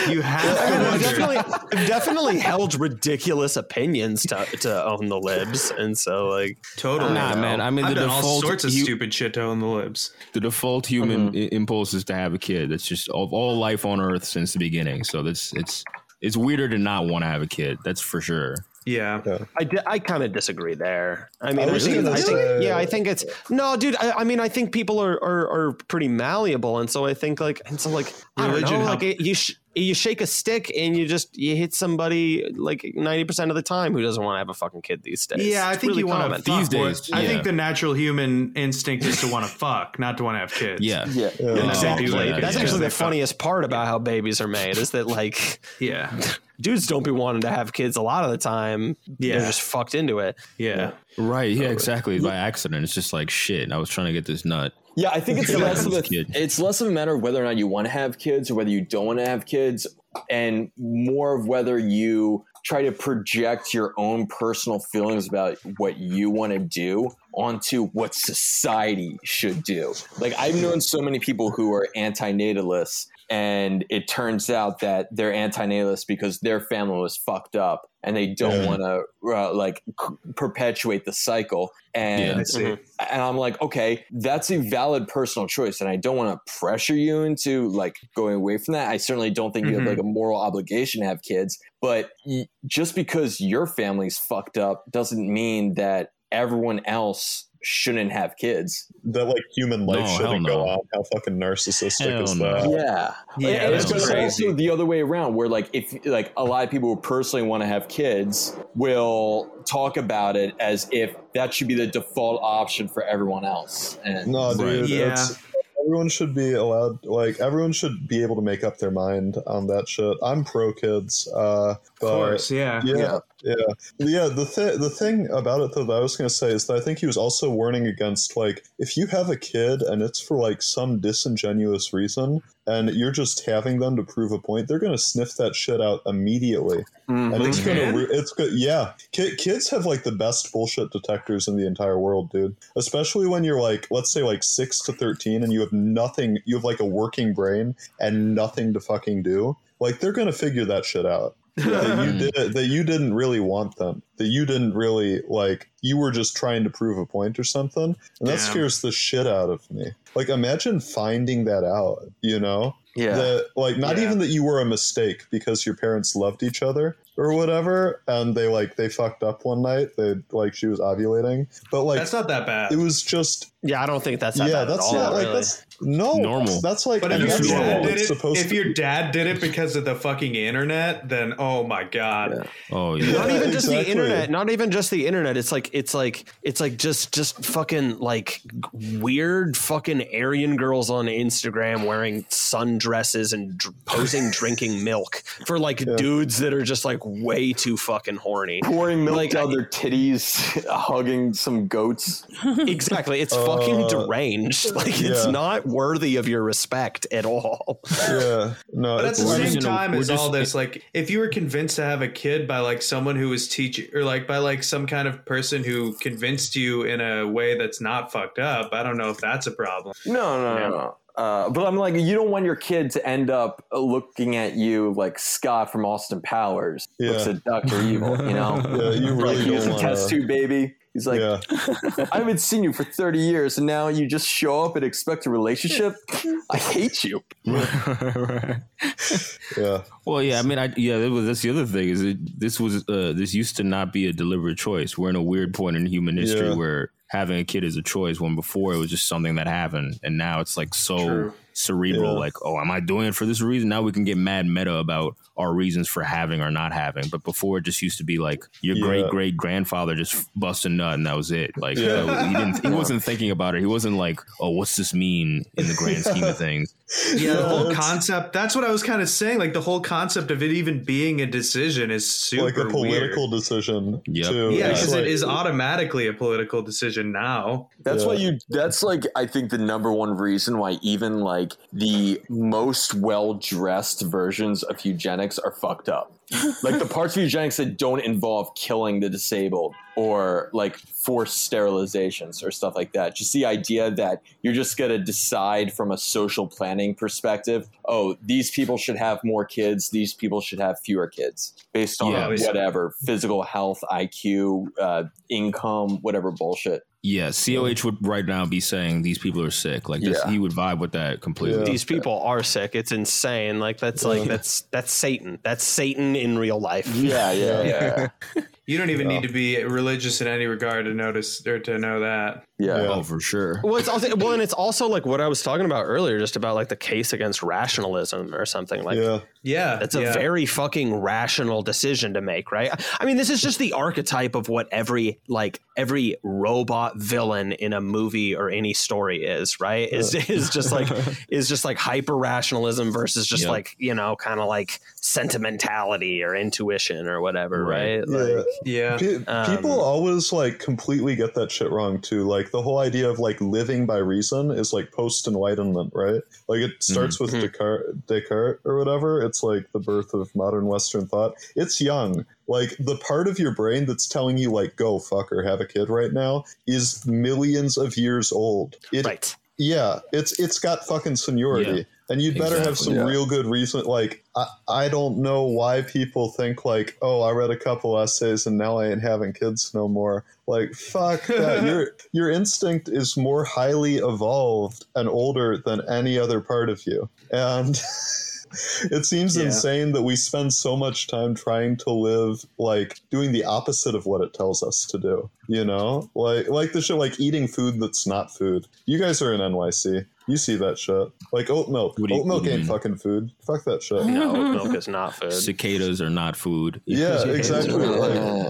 you have to I've definitely, I've definitely held ridiculous opinions to, to own the libs, and so like Totally, Nah, man, I mean, I've the done all default- sorts of you- stupid shit to own the libs. the default human Mm-hmm. i- impulse is to have a kid. That's just of all life on Earth since the beginning. So that's it's it's weirder to not want to have a kid. That's for sure. Yeah, I, di- I kind of disagree there. I mean, I I, think, I think say- yeah, I think it's no, dude. I, I mean, I think people are, are are pretty malleable, and so I think like, and so like, I don't Religion know, help- like it, you sh- you shake a stick and you just you hit somebody like ninety percent of the time who doesn't want to have a fucking kid these days. yeah. I It's think really you want common. to These fuck more- days, I think the natural human instinct is to want to fuck, not to want to have kids. Yeah. Yeah. Yeah. Exactly. do it. That's Yeah. actually They the funniest part about how babies are made is that like yeah, (laughs) dudes don't be wanting to have kids a lot of the time. Yeah. They're just fucked into it. yeah. Right. Yeah. Uh, exactly. By accident. It's just like shit. I was trying to get this nut. Yeah, I think it's less of a it's a kid. it's less of a matter of whether or not you want to have kids or whether you don't want to have kids, and more of whether you try to project your own personal feelings about what you want to do onto what society should do. Like I've known so many people who are anti-natalists and it turns out that they're anti-natalist because their family was fucked up and they don't Yeah. want to uh, like c- perpetuate the cycle and I see. and I'm like, okay, that's a valid personal choice, and I don't want to pressure you into like going away from that. I certainly don't think you have Mhm. like a moral obligation to have kids, but y- just because your family's fucked up doesn't mean that everyone else shouldn't have kids. That like human life No, shouldn't no. go on. How fucking narcissistic Hell is no. that? Yeah, Yeah, and it's crazy. also the other way around, where like if like a lot of people who personally want to have kids will talk about it as if that should be the default option for everyone else, and No, dude. Yeah. It's, everyone should be allowed. Like everyone should be able to make up their mind on that shit. I'm pro kids. Uh, but Of course, yeah. yeah, Yeah. yeah, yeah. The th- the thing about it though that I was gonna say is that I think he was also warning against like if you have a kid and it's for like some disingenuous reason and you're just having them to prove a point, they're gonna sniff that shit out immediately, mm-hmm. and it's gonna re- it's good. Yeah, Ki- kids have like the best bullshit detectors in the entire world, dude. Especially when you're like, let's say like six to thirteen, and you have nothing. You have like a working brain and nothing to fucking do. Like they're gonna figure that shit out. That you hmm. did that you didn't really want them. That you didn't really like. You were just trying to prove a point or something, and that Damn. scares the shit out of me. Like, imagine finding that out. You know, Yeah. that like not Yeah. even that you were a mistake because your parents loved each other or whatever, and they like they fucked up one night. They like she was ovulating, but like That's not that bad. it was just Yeah, I don't think that's that yeah. bad That's at all. not like really. that's no Normal. That's like But if that's your normal. dad did it, if your dad did it because of the fucking internet, then oh my god, Oh yeah. not even just the internet not even just the internet it's like it's like it's like just just fucking like weird fucking aryan girls on instagram wearing sundresses and dr- posing (laughs) drinking milk for like dudes that are just like way too fucking horny Pouring milk Like, down I- their titties, (laughs) hugging some goats. exactly it's oh, fucking Uh, deranged (laughs) like it's not worthy of your respect at all yeah no. But at the same just time we're as all this, like, if you were convinced to have a kid by like someone who was teaching, or like by like some kind of person who convinced you in a way that's not fucked up, I don't know if that's a problem. No, no, no, no. Uh, but I'm like, you don't want your kid to end up looking at you like Scott from Austin Powers looks Yeah. at Doctor Evil. You know, (laughs) Yeah, you really like he's don't a wanna- test tube baby. He's like, yeah. I haven't seen you for 30 years, and now you just show up and expect a relationship. I hate you. (laughs) Yeah. Well, yeah, I mean, I yeah, that was that's the other thing is it, this was uh, this used to not be a deliberate choice. We're in a weird point in human history Yeah. where having a kid is a choice when before it was just something that happened, and now it's like so True. Cerebral. Yeah. Like, oh, am I doing it for this reason? Now we can get mad meta about our reasons for having or not having. But before it just used to be like your Yeah. great great grandfather just bust a nut and that was it. Like Yeah. that- he didn't he wasn't thinking about it. He wasn't like, oh, what's this mean in the grand scheme of things? (laughs) Yeah, the whole concept. That's what I was kind of saying. Like the whole concept of it even being a decision is super like a political weird. decision Yep. too. Yeah, It's because like- it is automatically a political decision now. That's Yeah. why you. That's like I think the number one reason why even like the most well dressed versions of eugenics are fucked up. (laughs) like the parts of eugenics that don't involve killing the disabled or like forced sterilizations or stuff like that. Just the idea that you're just gonna decide from a social planning perspective. Oh, these people should have more kids. These people should have fewer kids based on Yeah. whatever physical health, IQ, uh, income, whatever bullshit. Yeah, COH would right now be saying these people are sick. Like this, Yeah. he would vibe with that completely. Yeah. these people are sick it's insane like that's like that's that's satan that's satan in real life Yeah, yeah, yeah, (laughs) You don't even Yeah. need to be religious in any regard to notice or to know that. Yeah. Yeah. Oh, for sure. Well, it's also well, and it's also like what I was talking about earlier, just about like the case against rationalism or something. Like yeah. Yeah, that's a yeah. very fucking rational decision to make, right? I mean, this is just the archetype of what every like every robot villain in a movie or any story is, right? Is is just like (laughs) is just like hyper rationalism versus just Yep. like you know kind of like sentimentality or intuition or whatever, Right. right? Yeah. Like, yeah. Pe- Um, people always like completely get that shit wrong too. Like the whole idea of like living by reason is like post enlightenment, right? Like it starts with Mhm. Descartes, Descartes or whatever. It's like the birth of modern Western thought. It's young. Like the part of your brain that's telling you like go fuck or have a kid right now is millions of years old. It, right. Yeah, it's it's got fucking seniority. Yeah. And you'd better have some yeah. real good reason. Like, I, I don't know why people think, like, oh, I read a couple essays and now I ain't having kids no more. Like, fuck (laughs) that. your, your instinct is more highly evolved and older than any other part of you. And (laughs) (laughs) it seems Yeah. insane that we spend so much time trying to live, like, doing the opposite of what it tells us to do. You know? Like, like the shit, like eating food that's not food. You guys are in NYC. You see that shit. Like oat milk. What do you- oat milk what do you ain't mean? fucking food. Fuck that shit. No, oat milk (laughs) is not food. Cicadas are not food. Yeah, Cicadas (laughs) exactly. are-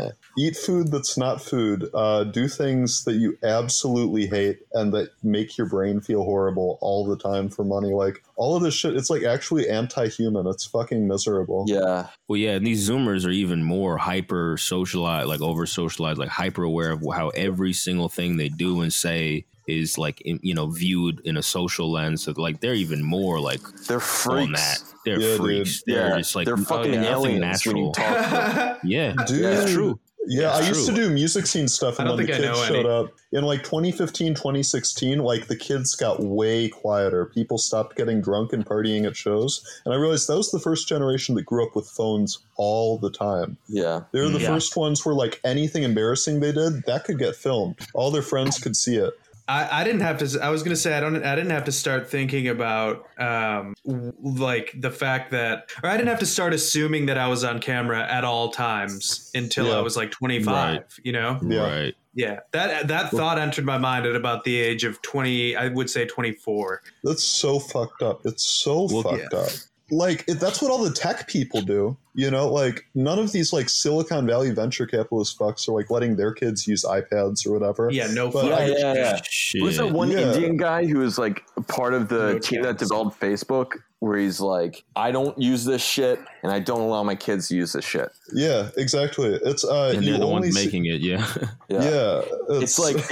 Like, eat food that's not food. Uh, do things that you absolutely hate and that make your brain feel horrible all the time for money. Like all of this shit, it's like actually anti-human. It's fucking miserable. Yeah. Well, yeah, and these Zoomers are even more hyper socialized, like over socialized, like hyper aware of how every single thing they do and say is like in, you know viewed in a social lens. So like they're even more like They're on freaks. that. They're Yeah, dude. freaks. They're Yeah, just like they're oh, fucking nothing aliens when you natural. talk. (laughs) Yeah, Dude. it's true. Yeah, It's I used true. to do music scene stuff, I and don't when the think I kids know showed any. up in like 2015, 2016, like the kids got way quieter. People stopped getting drunk and partying at shows, and I realized that was the first generation that grew up with phones all the time. Yeah. They were the mm. Yeah. first ones where like anything embarrassing they did that could get filmed. All their friends could see it. I, I didn't have to. I was gonna say I don't. I didn't have to start thinking about um w- like the fact that, or I didn't have to start assuming that I was on camera at all times until Yeah. I was like 25. Right. You know. Yeah. Right. Yeah. That that thought entered my mind at about the age of 20. I would say 24. That's so fucked up. It's so Well, fucked up. Like that's what all the tech people do. You know, like none of these like Silicon Valley venture capitalist fucks are like letting their kids use iPads or whatever. Yeah. No. But fuck. Yeah, yeah, yeah. Shit. Was there one Yeah. Indian guy who was like part of the No team that developed Facebook where he's like, I don't use this shit and I don't allow my kids to use this shit. Yeah, exactly. It's uh, and they're the ones see- making it. Yeah. Yeah. Yeah, It's like- (laughs)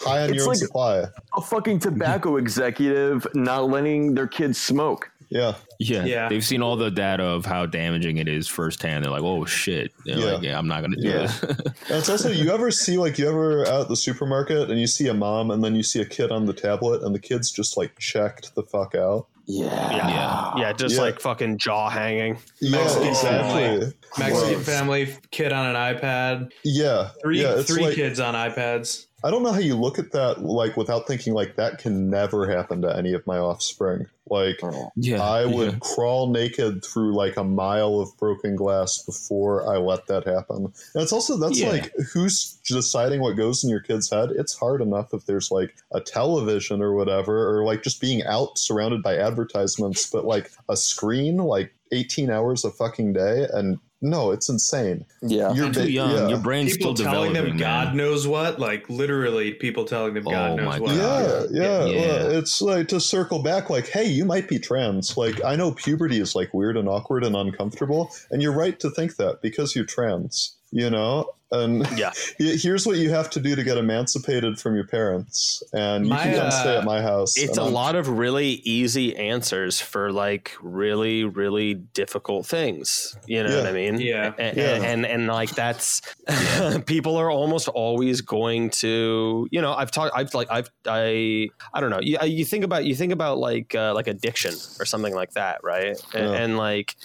high on it's your own like- supply. A fucking tobacco executive not letting their kids smoke. Yeah, yeah. Yeah. They've seen all the data of how damaging it is firsthand. They're like, oh shit. They're Yeah. like, yeah, I'm not gonna do Yeah. this. and it's also you ever see like you ever out at the supermarket and you see a mom and then you see a kid on the tablet and the kid's just like checked the fuck out. Yeah. Yeah. Yeah, just Yeah. like fucking jaw hanging. Yeah, Mexican exactly. Mexican Wow. family kid on an iPad. Yeah, Three yeah. Three like kids on iPads. I don't know how you look at that like without thinking like that can never happen to any of my offspring. Like oh. yeah. I would yeah. crawl naked through like a mile of broken glass before I let that happen. And it's also that's Yeah. like who's deciding what goes in your kid's head. It's hard enough if there's like a television or whatever, or like just being out surrounded by advertisements, but like a screen, like 18 hours a fucking day, and no, it's insane. Yeah. You're You're too ba- young. yeah. Your brain's still developing. People still telling developing. them God man. knows what, like literally people telling them God Oh knows what. God. Yeah, yeah, Yeah. well, it's like to circle back, like, hey, you might be trans. Like, I know puberty is like weird and awkward and uncomfortable, and you're right to think that because you're trans, you know? And Yeah. (laughs) here's what you have to do to get emancipated from your parents, and you My, can come uh, stay at my house. It's and a I'm- lot of really easy answers for like really, really difficult things. You know Yeah. what I mean? Yeah. And, Yeah. and, and like that's (laughs) people are almost always going to you know I've talked I've like I've I I don't know you, you think about you think about like uh, like addiction or something like that right and, Yeah. and like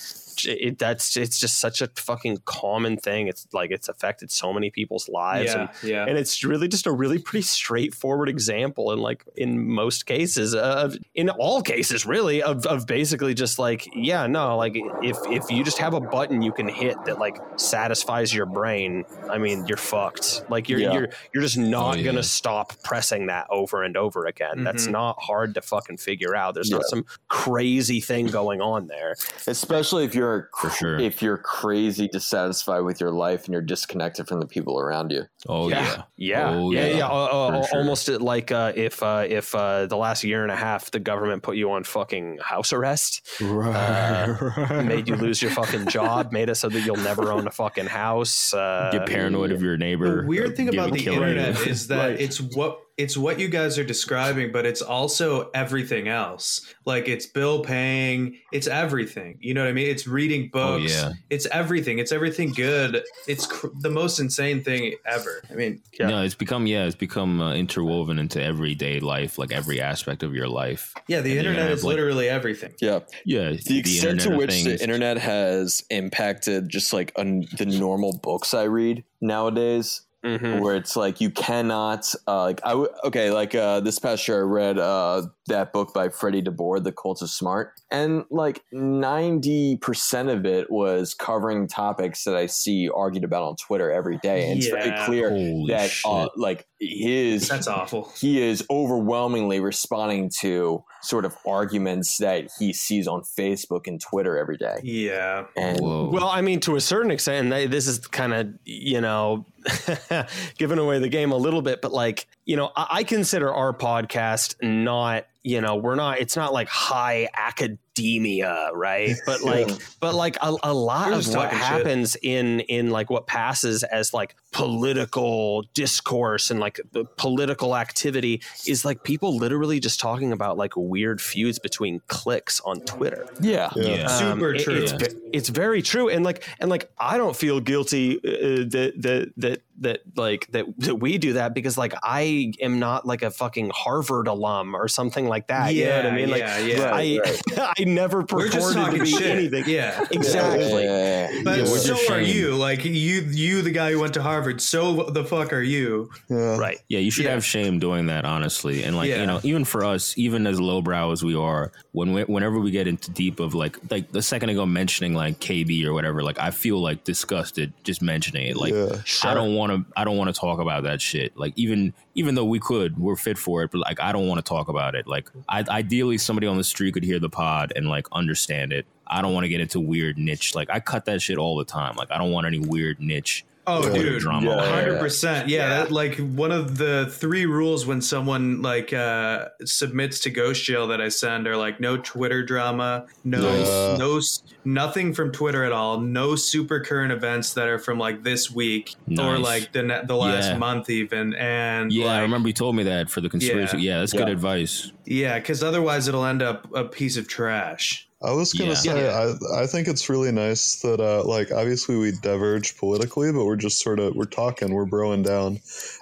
it, that's it's just such a fucking common thing it's like it's affected so many people's lives and Yeah, yeah. and it's really just a really pretty straightforward example and like in most cases of in all cases really of, of basically just like yeah no like if if you just have a button you can hit that like satisfies your brain i mean you're fucked like you're Yeah. you're you're just not Oh, yeah. gonna stop pressing that over and over again that's Mhm. not hard to fucking figure out there's not some crazy thing going on there Especially if you're For sure. if you're crazy dissatisfied with your life and you're disconnected from the people around you. Oh yeah. Yeah, Oh, yeah, yeah. yeah. Uh, uh, sure. Almost like uh, if uh, if uh, the last year and a half the government put you on fucking house arrest, uh, made you lose your fucking job, (laughs) made it so that you'll never own a fucking house. Uh, Get paranoid of your neighbor. The weird thing about the killing you. internet is (laughs) that Right. it's what it's what you guys are describing, but it's also everything else. Like it's bill paying, it's everything. You know what I mean? It's reading Oh, books. yeah. It's everything. It's everything good. It's cr- the most insane thing ever. I mean, Yeah. No, it's become yeah, it's become uh, interwoven into everyday life, like every aspect of your life. yeah, the And internet is like- literally everything. Yeah. Yeah, the extent to Internet of which the internet has impacted just like un- the normal books I read nowadays, mhm. where it's like you cannot uh, like I w- okay like uh, this past year I read uh, that book by Freddie DeBoer, The Cult of Smart, and like ninety percent of it was covering topics that I see argued about on Twitter every day, and it's very clear Holy that uh, like his That's awful. he is overwhelmingly responding to sort of arguments that he sees on Facebook and Twitter every day. Yeah. And Whoa. Well, I mean, to a certain extent, and this is kind of, you know, (laughs) giving away the game a little bit, but like, you know, I, I consider our podcast not, you know, we're not, it's not like high academia, right? (laughs) But like, but like a, a lot We're of what talking shit. happens in in like what passes as like political discourse and like the political activity is like people literally just talking about like weird feuds between cliques on Twitter. Yeah. Yeah. Super it- true. It's, it's very true, and like and like I don't feel guilty uh, that that that that like that, that we do that because like I am not like a fucking Harvard alum or something like that. you know what I Yeah, mean? Like yeah, yeah. I (laughs) I never We're purported to be shit. anything. Yeah. Exactly. Yeah. But Yeah, we're so are you. Like you, you, the guy who went to Harvard. So the fuck are you? Yeah. Right. Yeah, you should Yeah. have shame doing that, honestly. And like Yeah. you know, even for us, even as lowbrow as we are, when we, whenever we get into deep of like like the second ago mentioning like KB or whatever, like I feel like disgusted just mentioning it. Like Yeah. I don't want to I don't want to talk about that shit. Like even even though we could, we're fit for it, but like I don't want to talk about it. Like I, ideally, somebody on the street could hear the pod and like understand it. I don't want to get into weird niche. Like I cut that shit all the time. Like I don't want any weird niche. Oh, dude, drama. Yeah. hundred percent. Yeah, That, like one of the three rules when someone like uh, submits to Ghost Jail that I send are like no Twitter drama, no, Nice. no, nothing from Twitter at all, no super current events that are from like this week or like the the last Yeah. month even, and Yeah, I remember you told me that for the conspiracy. Yeah. Yeah, that's good advice. yeah, because otherwise it'll end up a piece of trash. I was gonna Yeah. say I I think it's really nice that uh like obviously we diverge politically, but we're just sort of we're talking, we're broing down.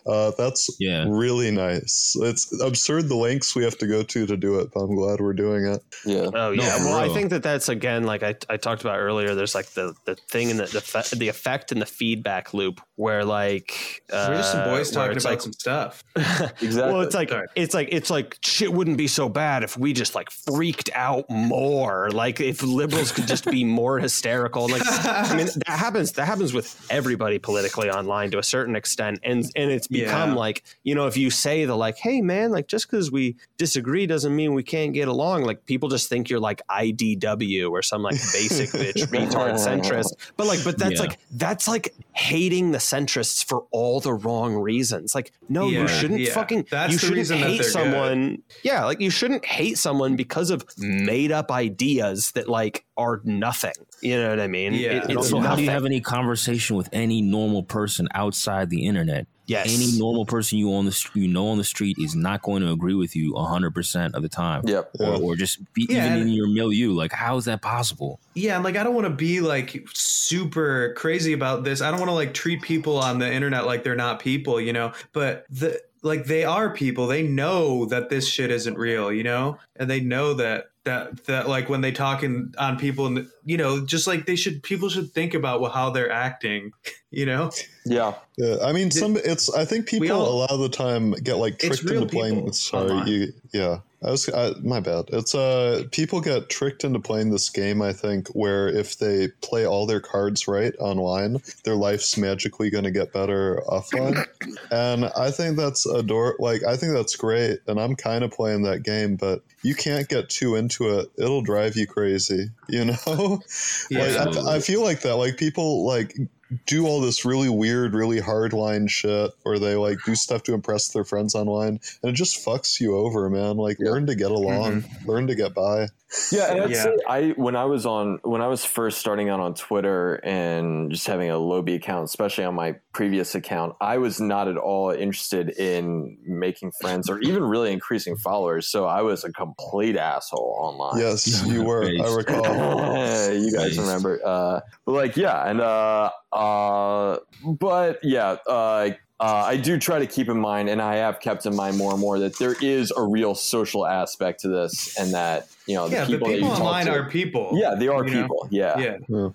Uh, that's Yeah. really nice. It's absurd the lengths we have to go to to do it, but I'm glad we're doing it. Yeah. Oh yeah. for well, I think that that's again like I, I talked about earlier. There's like the the thing and the the, fe- the effect and the feedback loop where like uh, We're just some boys talking about like, some stuff. Exactly. (laughs) Well, it's like Sorry. it's like it's like shit wouldn't be so bad if we just like freaked out more. Like if liberals could just be more hysterical. Like I mean that happens that happens with everybody politically online to a certain extent. And and it's become Yeah. like, you know, if you say the like, hey man, like just because we disagree doesn't mean we can't get along. Like people just think you're like IDW or some like basic bitch (laughs) retard centrist. But like but that's Yeah. like that's like hating the centrists for all the wrong reasons. Like, no, Yeah, you shouldn't yeah. fucking That's you the shouldn't reason hate they're someone. Yeah, like you shouldn't hate someone because of mm. made up ideas that like are nothing. You know what I mean? Yeah. It- it's Also, how do you have any conversation with any normal person outside the internet? Yes. Any normal person you on the you know on the street is not going to agree with you hundred percent of the time. Yep. Or, or just be Yeah, even in your milieu. Like, how is that possible? Yeah, and like I don't want to be like super crazy about this. I don't want to like treat people on the internet like they're not people, you know. But the like they are people. They know that this shit isn't real, you know, and they know that that that like when they talk in, on people, and you know, just like they should people should think about how they're acting, (laughs) you know. Yeah. Yeah, I mean, some it's. I think people all- a lot of the time get like tricked into playing. Sorry, online. you. Yeah, I was. I, my bad. It's uh, people get tricked into playing this game. I think where if they play all their cards right online, their life's magically going to get better offline. and I think that's ador. Like I think that's great, and I'm kind of playing that game, but you can't get too into it. It'll drive you crazy. You know. Yeah. (laughs) Like, I, I feel like that. Like people like do all this really weird, really hardline shit, or they like do stuff to impress their friends online, and it just fucks you over, man. Like learn to get along, mm-hmm. learn to get by. Yeah, and I'd Yeah. say I when I was on when I was first starting out on Twitter and just having a Lobby account, especially on my previous account, I was not at all interested in making friends or even really increasing followers. So I was a complete asshole online. Yes, (laughs) you were. I recall. (laughs) you guys Based. remember uh but like yeah and uh uh but yeah uh I do try to keep in mind, and I have kept in mind more and more that there is a real social aspect to this, and that you know the Yeah, but people, that people you talk online to, are people. yeah, they are people, yeah. Yeah. Yeah.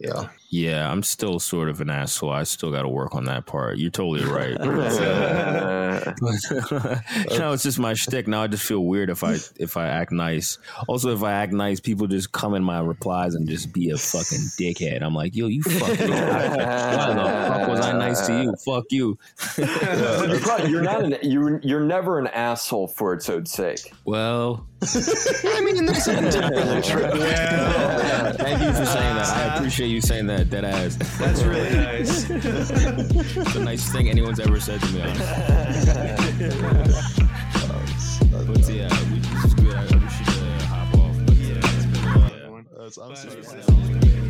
Yeah, I'm still sort of an asshole. I still got to work on that part. You're totally right. You (laughs) know, it's just my shtick. Now I just feel weird if I if I act nice. Also, if I act nice, people just come in my replies and just be a fucking dickhead. I'm like, yo, you fucking. (laughs) Why the fuck was I nice to you? Fuck you. but you're, not an you're you're never an asshole for its own sake. Well, I mean, that's entirely (laughs) true. thank you for saying that. I appreciate you saying that. Dead ass. That's really nice. It's the nicest thing anyone's ever said to me. Honestly. (laughs) but yeah, we, this is good. I, we should uh, hop off. But yeah, it's been I'm But- sorry.